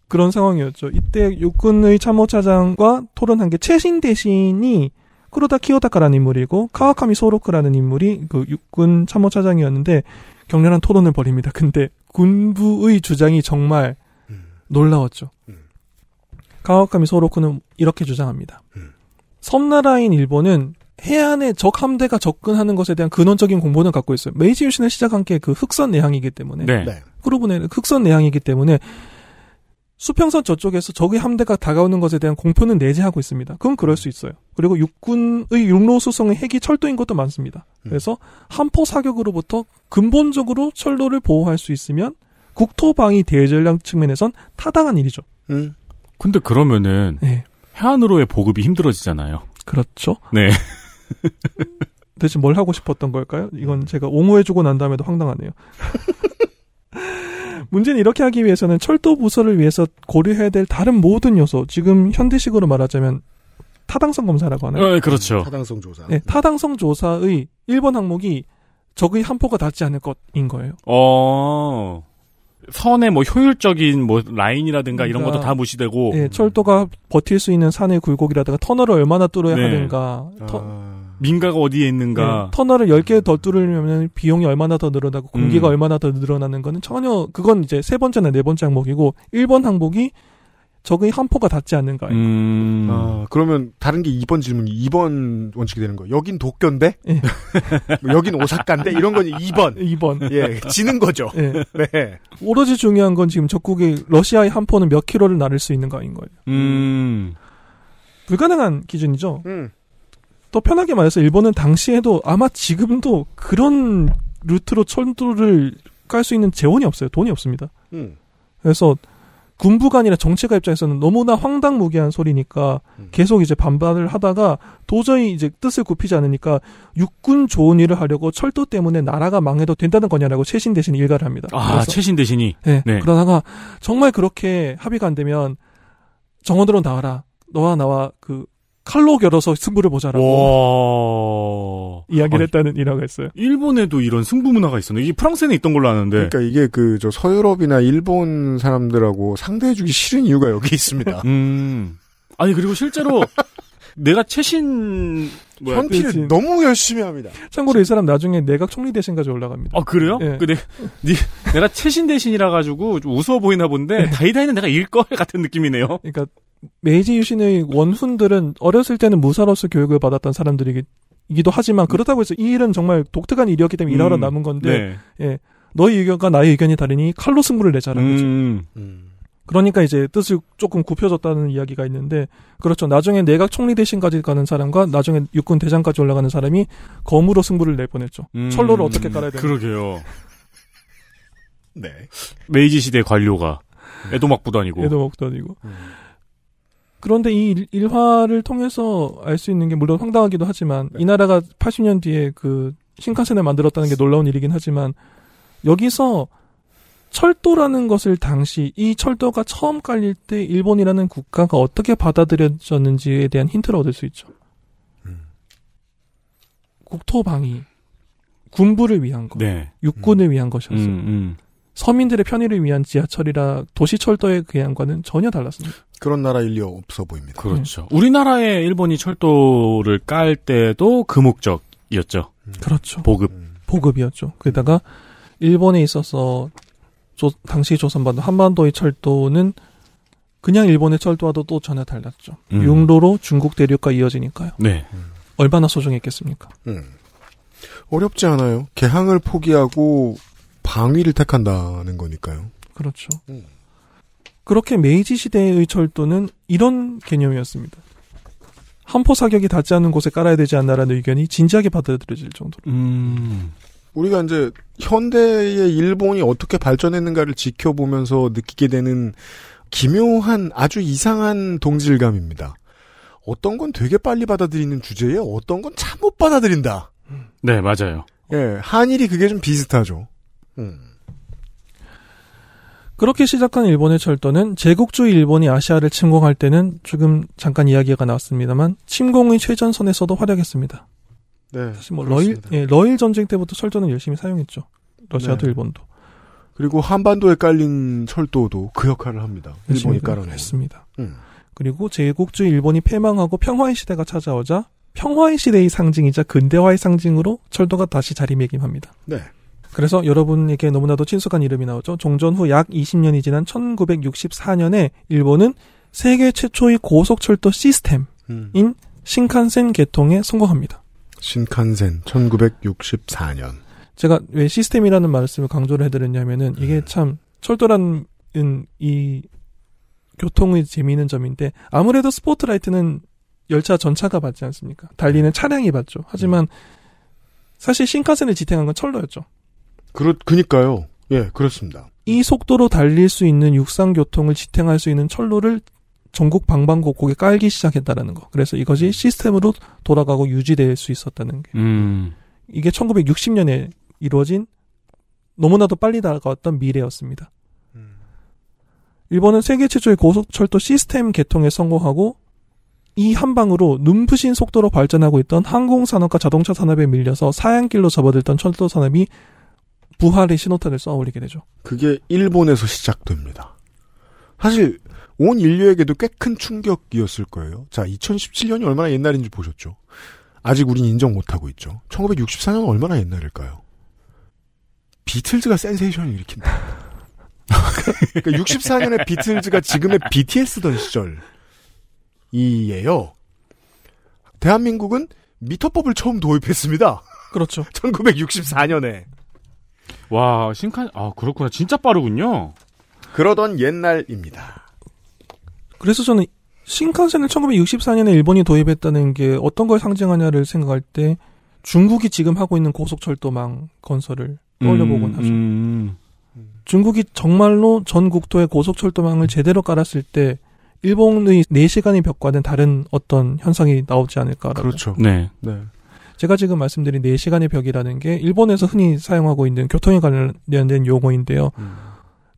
그런 상황이었죠. 이때 육군의 참모차장과 토론한 게 최신 대신이 쿠로다 키오타카라는 인물이고 카와카미 소로크라는 인물이 그 육군 참모차장이었는데 격렬한 토론을 벌입니다. 근데 군부의 주장이 정말 놀라웠죠. 카와카미 소로크는 이렇게 주장합니다. 섬나라인 일본은 해안에 적 함대가 접근하는 것에 대한 근원적인 공보는 갖고 있어요. 메이지 유신을 시작한 게 그 흑선 내항이기 때문에. 네. 네. 그러보니 흑선 내항이기 때문에 수평선 저쪽에서 적의 함대가 다가오는 것에 대한 공표는 내재하고 있습니다. 그건 그럴 수 있어요. 그리고 육군의 육로 수송의 핵이 철도인 것도 많습니다. 그래서 한포 사격으로부터 근본적으로 철도를 보호할 수 있으면 국토방위 대전략 측면에선 타당한 일이죠. 음. 근데 그러면은 네. 해안으로의 보급이 힘들어지잖아요. 그렇죠. 네. 대체 뭘 하고 싶었던 걸까요? 이건 제가 옹호해주고 난 다음에도 황당하네요. 문제는 이렇게 하기 위해서는 철도 부설을 위해서 고려해야 될 다른 모든 요소, 지금 현대식으로 말하자면 타당성 검사라고 하나요? 어, 그렇죠. 타당성 조사. 네, 타당성 조사의 1번 항목이 적의 한포가 닿지 않을 것인 거예요. 어. 선의 뭐 효율적인 뭐 라인이라든가 이런 그러니까, 것도 다 무시되고 예, 철도가 버틸 수 있는 산의 굴곡이라든가 터널을 얼마나 뚫어야 네. 하는가. 터- 민가가 어디에 있는가. 예, 터널을 10개 더 뚫으려면 비용이 얼마나 더 늘어나고 공기가 음. 얼마나 더 늘어나는 거는 전혀 그건 이제 세 번째나 네 번째 항목이고 1번 항목이 적의 한포가 닿지 않는가. 음. 아, 그러면 다른 게 2번 질문이 2번 원칙이 되는 거예요. 여긴 도쿄인데? 뭐 여긴 오사카인데? 이런 건 2번. 2번. 예, 지는 거죠. 예. 네. 오로지 중요한 건 지금 적국의 러시아의 한포는 몇 킬로를 나를 수 있는가인 거예요. 음. 불가능한 기준이죠. 음. 또 편하게 말해서 일본은 당시에도 아마 지금도 그런 루트로 철도를 깔 수 있는 재원이 없어요. 돈이 없습니다. 음. 그래서 군부가 아니라 정치가 입장에서는 너무나 황당무계한 소리니까 계속 이제 반발을 하다가 도저히 이제 뜻을 굽히지 않으니까 육군 좋은 일을 하려고 철도 때문에 나라가 망해도 된다는 거냐라고 최신 대신 일가를 합니다. 아, 최신 대신이. 네, 네. 그러다가 정말 그렇게 합의가 안 되면 정원으로 나와라. 너와 나와 그 칼로 겨뤄서 승부를 보자라고 와. 이야기를 아니, 했다는 일화가 있어요. 일본에도 이런 승부 문화가 있었네. 이게 프랑스에는 있던 걸로 아는데. 그러니까 이게 그 저 서유럽이나 일본 사람들하고 상대해주기 싫은 이유가 여기 있습니다. 음. 아니 그리고 실제로 내가 최신 뭐야, 현피를 그렇지. 너무 열심히 합니다. 참고로 이 사람 나중에 내각 총리 대신까지 올라갑니다. 아 그래요? 예. 그 내, 니, 내가 최신 대신이라 가지고 좀 우스워 보이나 본데 다이다이는 내가 일걸 같은 느낌이네요. 그러니까 메이지 유신의 원훈들은 어렸을 때는 무사로서 교육을 받았던 사람들이기도 하지만 그렇다고 해서 이 일은 정말 독특한 일이었기 때문에 일하러 음, 남은 건데 네. 예. 너의 의견과 나의 의견이 다르니 칼로 승부를 내자라는 거죠. 음. 그러니까 이제 뜻을 조금 굽혀줬다는 이야기가 있는데 그렇죠. 나중에 내각 총리 대신까지 가는 사람과 나중에 육군 대장까지 올라가는 사람이 검으로 승부를 내보냈죠. 음. 철로를 어떻게 깔아야 되나. 그러게요. 네. 메이지 시대 관료가 에도막부도 아니고. 애도 먹도 아니고. 그런데 이 일- 일화를 통해서 알 수 있는 게 물론 황당하기도 하지만 이 나라가 80년 뒤에 그 신칸센을 만들었다는 게 놀라운 일이긴 하지만 여기서 철도라는 것을 당시 이 철도가 처음 깔릴 때 일본이라는 국가가 어떻게 받아들여졌는지에 대한 힌트를 얻을 수 있죠. 국토 방위. 군부를 위한 거, 네. 육군을 위한 것이었어요. 음, 음. 서민들의 편의를 위한 지하철이라 도시 철도의 계양과는 전혀 달랐습니다. 그런 나라 일리 없어 보입니다. 그렇죠. 우리나라에 일본이 철도를 깔 때도 그 목적이었죠. 그렇죠. 보급. 보급이었죠. 게다가 일본에 있어서 조- 당시 조선반도 한반도의 철도는 그냥 일본의 철도와도 또 전혀 달랐죠. 음. 육로로 중국 대륙과 이어지니까요. 네. 얼마나 소중했겠습니까? 음. 어렵지 않아요. 개항을 포기하고 방위를 택한다는 거니까요. 그렇죠. 그렇게 메이지 시대의 철도는 이런 개념이었습니다. 한포 사격이 닿지 않는 곳에 깔아야 되지 않나라는 의견이 진지하게 받아들여질 정도로. 음. 우리가 이제 현대의 일본이 어떻게 발전했는가를 지켜보면서 느끼게 되는 기묘한 아주 이상한 동질감입니다. 어떤 건 되게 빨리 받아들이는 주제에 어떤 건 참 못 받아들인다. 네, 맞아요. 예, 한일이 그게 좀 비슷하죠. 음. 그렇게 시작한 일본의 철도는 제국주의 일본이 아시아를 침공할 때는 조금 잠깐 이야기가 나왔습니다만 침공의 최전선에서도 활약했습니다. 네. 사실 뭐 러일 예, 러일 전쟁 때부터 철도는 열심히 사용했죠. 러시아도 네. 일본도. 그리고 한반도에 깔린 철도도 그 역할을 합니다. 일본이 열심히 깔아놓은. 했습니다. 음. 그리고 제국주의 일본이 패망하고 평화의 시대가 찾아오자 평화의 시대의 상징이자 근대화의 상징으로 철도가 다시 자리매김합니다. 네. 그래서 여러분에게 너무나도 친숙한 이름이 나오죠. 종전 후 약 20년이 지난 1964년에 일본은 세계 최초의 고속철도 시스템인 음. 신칸센 개통에 성공합니다. 신칸센 1964년. 제가 왜 시스템이라는 말씀을 강조를 해드렸냐면은 이게 참 철도라는 이 교통의 재미있는 점인데 아무래도 스포트라이트는 열차 전차가 받지 않습니까? 달리는 차량이 받죠. 하지만 사실 신칸센을 지탱한 건 철로였죠. 그렇 그니까요. 예, 그렇습니다. 이 속도로 달릴 수 있는 육상 교통을 지탱할 수 있는 철로를 전국 방방곡곡에 깔기 시작했다라는 거. 그래서 이것이 시스템으로 돌아가고 유지될 수 있었다는 게. 음. 이게 1960년에 이루어진 너무나도 빨리 다가왔던 미래였습니다. 일본은 세계 최초의 고속철도 시스템 개통에 성공하고 이 한 방으로 눈부신 속도로 발전하고 있던 항공산업과 자동차 산업에 밀려서 사양길로 접어들던 철도 산업이 부활의 신호탄을 쏘아 올리게 되죠. 그게 일본에서 시작됩니다. 사실 온 인류에게도 꽤 큰 충격이었을 거예요. 자, 2017년이 얼마나 옛날인지 보셨죠? 아직 우린 인정 못하고 있죠. 1964년은 얼마나 옛날일까요? 비틀즈가 센세이션을 일으킨다. 그러니까 64년에 비틀즈가 지금의 BTS던 시절이에요. 대한민국은 미터법을 처음 도입했습니다. 그렇죠. 1964년에. 와, 신칸, 아, 그렇구나. 진짜 빠르군요. 그러던 옛날입니다. 그래서 저는 신칸센을 1964년에 일본이 도입했다는 게 어떤 걸 상징하냐를 생각할 때 중국이 지금 하고 있는 고속철도망 건설을 떠올려보곤 음, 하죠. 음. 중국이 정말로 전 국토에 고속철도망을 제대로 깔았을 때 일본의 4시간의 벽과는 다른 어떤 현상이 나오지 않을까라고. 그렇죠. 네. 네. 제가 지금 말씀드린 4시간의 벽이라는 게 일본에서 흔히 사용하고 있는 교통에 관련된 용어인데요. 음.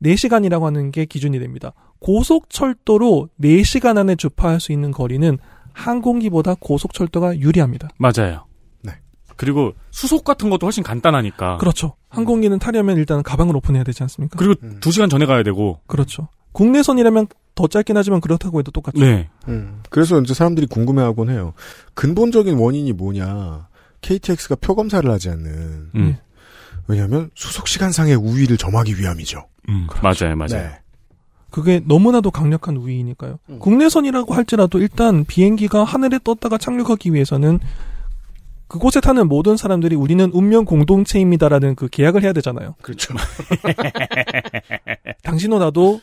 4시간이라고 하는 게 기준이 됩니다. 고속철도로 4시간 안에 주파할 수 있는 거리는 항공기보다 고속철도가 유리합니다. 맞아요. 네. 그리고 수속 같은 것도 훨씬 간단하니까. 그렇죠. 항공기는 타려면 일단 가방을 오픈해야 되지 않습니까? 그리고 두 시간 전에 가야 되고. 그렇죠. 국내선이라면 더 짧긴 하지만 그렇다고 해도 똑같죠. 네. 음. 그래서 이제 사람들이 궁금해하곤 해요. 근본적인 원인이 뭐냐? KTX가 표 검사를 하지 않는. 음. 왜냐하면 수속 시간상의 우위를 점하기 위함이죠. 음, 맞아요, 맞아요. 네. 그게 너무나도 강력한 우위니까요. 국내선이라고 할지라도 일단 비행기가 하늘에 떴다가 착륙하기 위해서는 그곳에 타는 모든 사람들이 우리는 운명 공동체입니다라는 그 계약을 해야 되잖아요. 그렇죠. 당신도 나도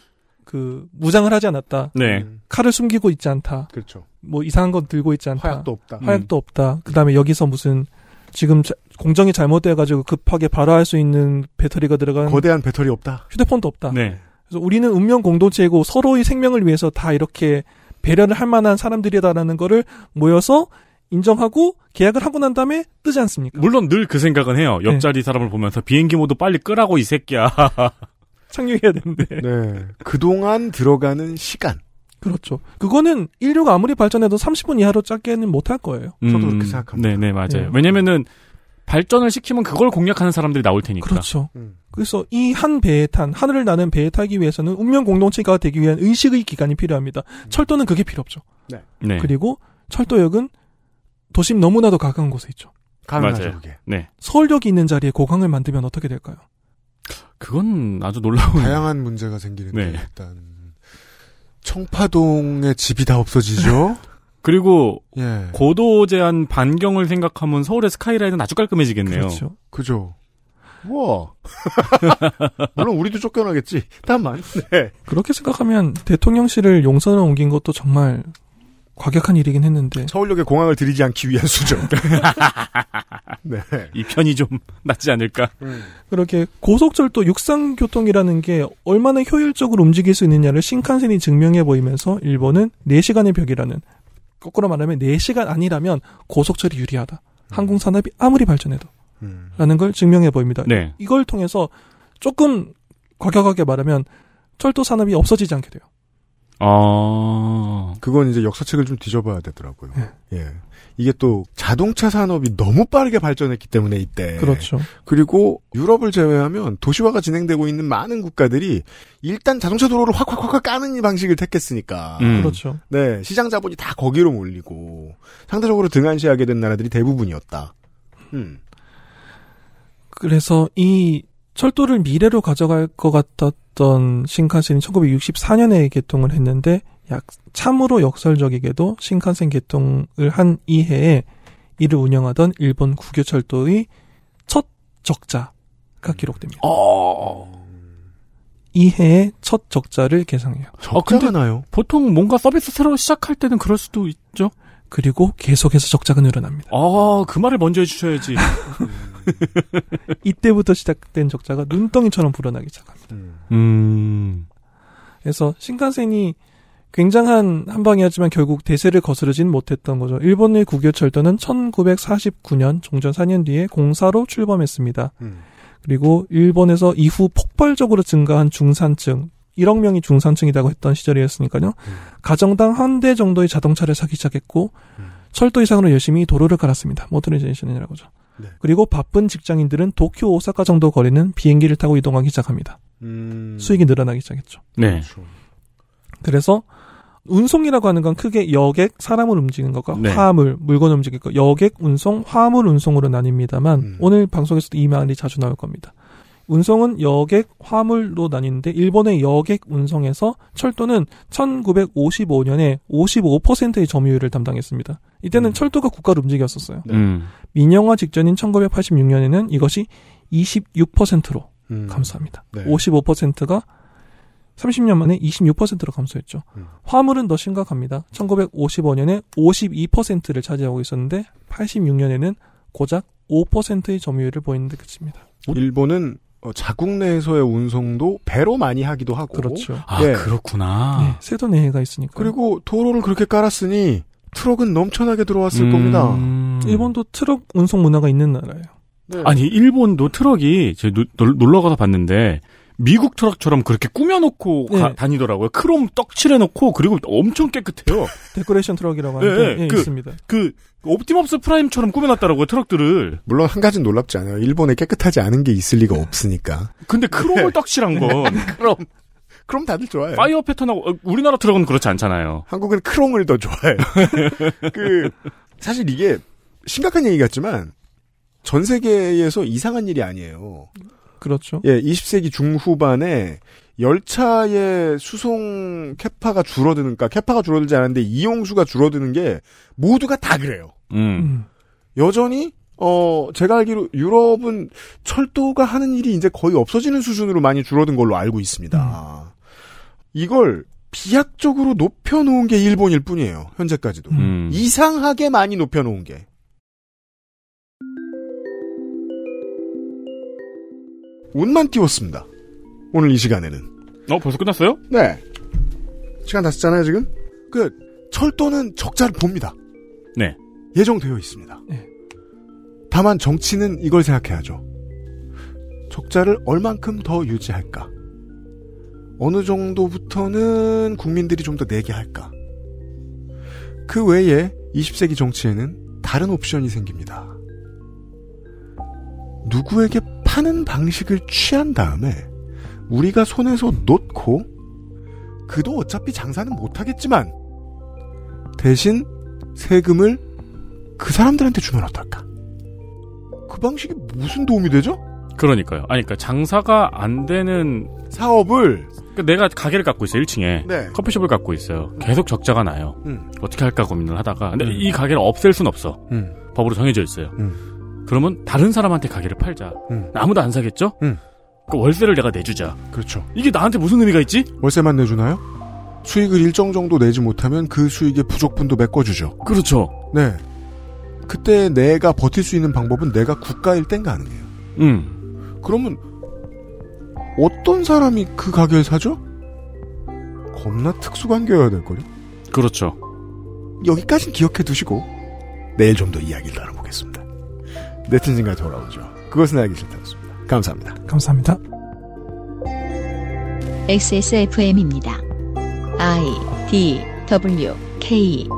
그 무장을 하지 않았다. 네. 칼을 숨기고 있지 않다. 그렇죠. 뭐 이상한 건 들고 있지 않다. 화약도 없다. 화약도 없다. 그다음에 여기서 무슨 지금 자- 공정이 잘못돼 가지고 급하게 발화할 수 있는 배터리가 들어간 거대한 배터리 없다. 휴대폰도 없다. 네. 그래서 우리는 운명 공동체이고 서로의 생명을 위해서 다 이렇게 배려를 할 만한 사람들이다라는 거를 모여서 인정하고 계약을 하고 난 다음에 뜨지 않습니까? 물론 늘 그 생각은 해요. 네. 옆자리 사람을 보면서 비행기 모두 빨리 끄라고 이 새끼야. 착륙해야 되는데. 네. 그동안 들어가는 시간. 그렇죠. 그거는 인류가 아무리 발전해도 30분 이하로 짧게는 못할 거예요. 저도 그렇게 생각합니다. 네, 네, 맞아요. 네. 왜냐면은 발전을 시키면 그걸 공략하는 사람들이 나올 테니까. 그렇죠. 음. 그래서 이 한 배에 탄 하늘을 나는 배에 타기 위해서는 운명 공동체가 되기 위한 의식의 기간이 필요합니다. 철도는 그게 필요 없죠. 네. 네. 그리고 철도역은 도심 너무나도 가까운 곳에 있죠. 가능하죠, 맞아요. 그게. 네. 서울역이 있는 자리에 고강을 만들면 어떻게 될까요? 그건 아주 놀라운. 다양한 문제가 생기는데 네. 일단 청파동에 집이 다 없어지죠. 그리고 예. 고도 제한 반경을 생각하면 서울의 스카이라인은 아주 깔끔해지겠네요. 그렇죠. 그죠. 와. 물론 우리도 쫓겨나겠지. 다만. 네. 그렇게 생각하면 대통령실을 용선을 옮긴 것도 정말 과격한 일이긴 했는데 서울역에 공항을 들이지 않기 위한 수죠. 네. 이 편이 좀 낫지 않을까. 그렇게 고속철도 육상교통이라는 게 얼마나 효율적으로 움직일 수 있느냐를 신칸센이 증명해 보이면서 일본은 4시간의 벽이라는 거꾸로 말하면 4시간 아니라면 고속철이 유리하다. 항공 산업이 아무리 발전해도 라는 걸 증명해 보입니다. 네. 이걸 통해서 조금 과격하게 말하면 철도 산업이 없어지지 않게 돼요. 아. 그건 이제 역사책을 좀 뒤져봐야 되더라고요. 예. 이게 또 자동차 산업이 너무 빠르게 발전했기 때문에 이때. 그렇죠. 그리고 유럽을 제외하면 도시화가 진행되고 있는 많은 국가들이 일단 자동차 도로를 확확확 까는 이 방식을 택했으니까. 음. 그렇죠. 네. 시장 자본이 다 거기로 몰리고 상대적으로 등한시하게 된 나라들이 대부분이었다. 음. 그래서 이 철도를 미래로 가져갈 것 같았던 신칸센이 1964년에 개통을 했는데 약 참으로 역설적이게도 신칸센 개통을 한 이해에 이를 운영하던 일본 국유철도의 첫 적자가 기록됩니다. 이 해의 첫 적자를 계상해요. 어, 근데 보통 뭔가 서비스 새로 시작할 때는 그럴 수도 있죠. 그리고 계속해서 적자가 늘어납니다. 아, 그 말을 먼저 해주셔야지. 이때부터 시작된 적자가 눈덩이처럼 불어나기 시작합니다. 음. 그래서 신칸센이 굉장한 한 방이었지만 결국 대세를 거스르진 못했던 거죠. 일본의 국유철도는 1949년 종전 4년 뒤에 공사로 출범했습니다. 그리고 일본에서 이후 폭발적으로 증가한 중산층, 1억 명이 중산층이라고 했던 시절이었으니까요. 가정당 한 대 정도의 자동차를 사기 시작했고 철도 이상으로 열심히 도로를 깔았습니다. motorization이라고 하죠. 그리고 바쁜 직장인들은 도쿄, 오사카 정도 거리는 비행기를 타고 이동하기 시작합니다. 음. 수익이 늘어나기 시작했죠. 네. 그래서 운송이라고 하는 건 크게 여객, 사람을 움직이는 것과 네. 화물, 물건을 움직이는 것, 여객 운송, 화물 운송으로 나뉩니다만 오늘 방송에서도 이 말이 자주 나올 겁니다. 운송은 여객, 화물로 나뉘는데 일본의 여객 운송에서 철도는 1955년에 55%의 점유율을 담당했습니다. 이때는 철도가 국가를 움직였었어요. 음. 민영화 직전인 1986년에는 이것이 26%로 음. 감소합니다. 네. 55%가 30년 만에 26%로 감소했죠. 음. 화물은 더 심각합니다. 1955년에 52%를 차지하고 있었는데 86년에는 고작 5%의 점유율을 보이는 데 그칩니다. 일본은 어, 자국 내에서의 운송도 배로 많이 하기도 하고. 그렇죠. 아, 그렇구나. 네, 세토 내해가 있으니까. 그리고 도로를 그렇게 깔았으니 트럭은 넘쳐나게 들어왔을 음. 겁니다. 일본도 트럭 운송 문화가 있는 나라예요. 아니, 일본도 트럭이, 제가 놀- 놀러 가서 봤는데, 미국 트럭처럼 그렇게 꾸며놓고 네. 가- 다니더라고요. 크롬 떡칠해놓고, 그리고 엄청 깨끗해요. 데코레이션 트럭이라고 하는데 예, 그, 있습니다. 그, 옵티머스 프라임처럼 꾸며놨더라고요, 트럭들을. 물론 한 가지는 놀랍지 않아요. 일본에 깨끗하지 않은 게 있을 리가 없으니까. 근데 크롬을 떡칠한 건. 그럼. 그럼 다들 좋아해요. fire 패턴하고, 어, 우리나라 트럭은 그렇지 않잖아요. 한국은 크롬을 더 좋아해요. 그, 사실 이게 심각한 얘기 같지만 전 세계에서 이상한 일이 아니에요. 그렇죠. 예, 20세기 중후반에 열차의 수송 캐파가 줄어드는, 그러니까 캐파가 줄어들지 않았는데 이용수가 줄어드는 게 모두가 다 그래요. 음. 여전히 어 제가 알기로 유럽은 철도가 하는 일이 이제 거의 없어지는 수준으로 많이 줄어든 걸로 알고 있습니다. 이걸 비약적으로 높여놓은 게 일본일 뿐이에요. 현재까지도 음. 이상하게 많이 높여놓은 게. 운만 띄웠습니다. 오늘 이 시간에는. 어, 벌써 끝났어요? 네. 시간 다 썼잖아요, 지금? 그, 철도는 적자를 봅니다. 네. 예정되어 있습니다. 다만 정치는 이걸 생각해야죠. 적자를 얼만큼 더 유지할까? 어느 정도부터는 국민들이 좀 더 내게 할까? 그 외에 20세기 정치에는 다른 옵션이 생깁니다. 누구에게 파는 방식을 취한 다음에 우리가 손에서 놓고 그도 어차피 장사는 못하겠지만 대신 세금을 그 사람들한테 주면 어떨까? 그 방식이 무슨 도움이 되죠? 그러니까요. 아니, 그러니까 장사가 안 되는 사업을 그러니까 내가 가게를 갖고 있어요. 1층에 네. 커피숍을 갖고 있어요. 계속 적자가 나요. 음. 어떻게 할까 고민을 하다가 근데 음. 이 가게를 없앨 순 없어. 음. 법으로 정해져 있어요. 음. 그러면 다른 사람한테 가게를 팔자. 음. 아무도 안 사겠죠? 음. 그 월세를 내가 내주자. 그렇죠. 이게 나한테 무슨 의미가 있지? 월세만 내주나요? 수익을 일정 정도 내지 못하면 그 수익의 부족분도 메꿔주죠. 그렇죠. 네. 그때 내가 버틸 수 있는 방법은 내가 국가일 땐 가능해요. 음. 그러면 어떤 사람이 그 가게를 사죠? 겁나 특수관계여야 될걸요? 그렇죠. 여기까지는 기억해 두시고 내일 좀 더 이야기를 나눠보겠습니다. 네티즌과 돌아오죠. 그것은 알기 싫다였습니다. 감사합니다. 감사합니다. XSFM입니다. I D W K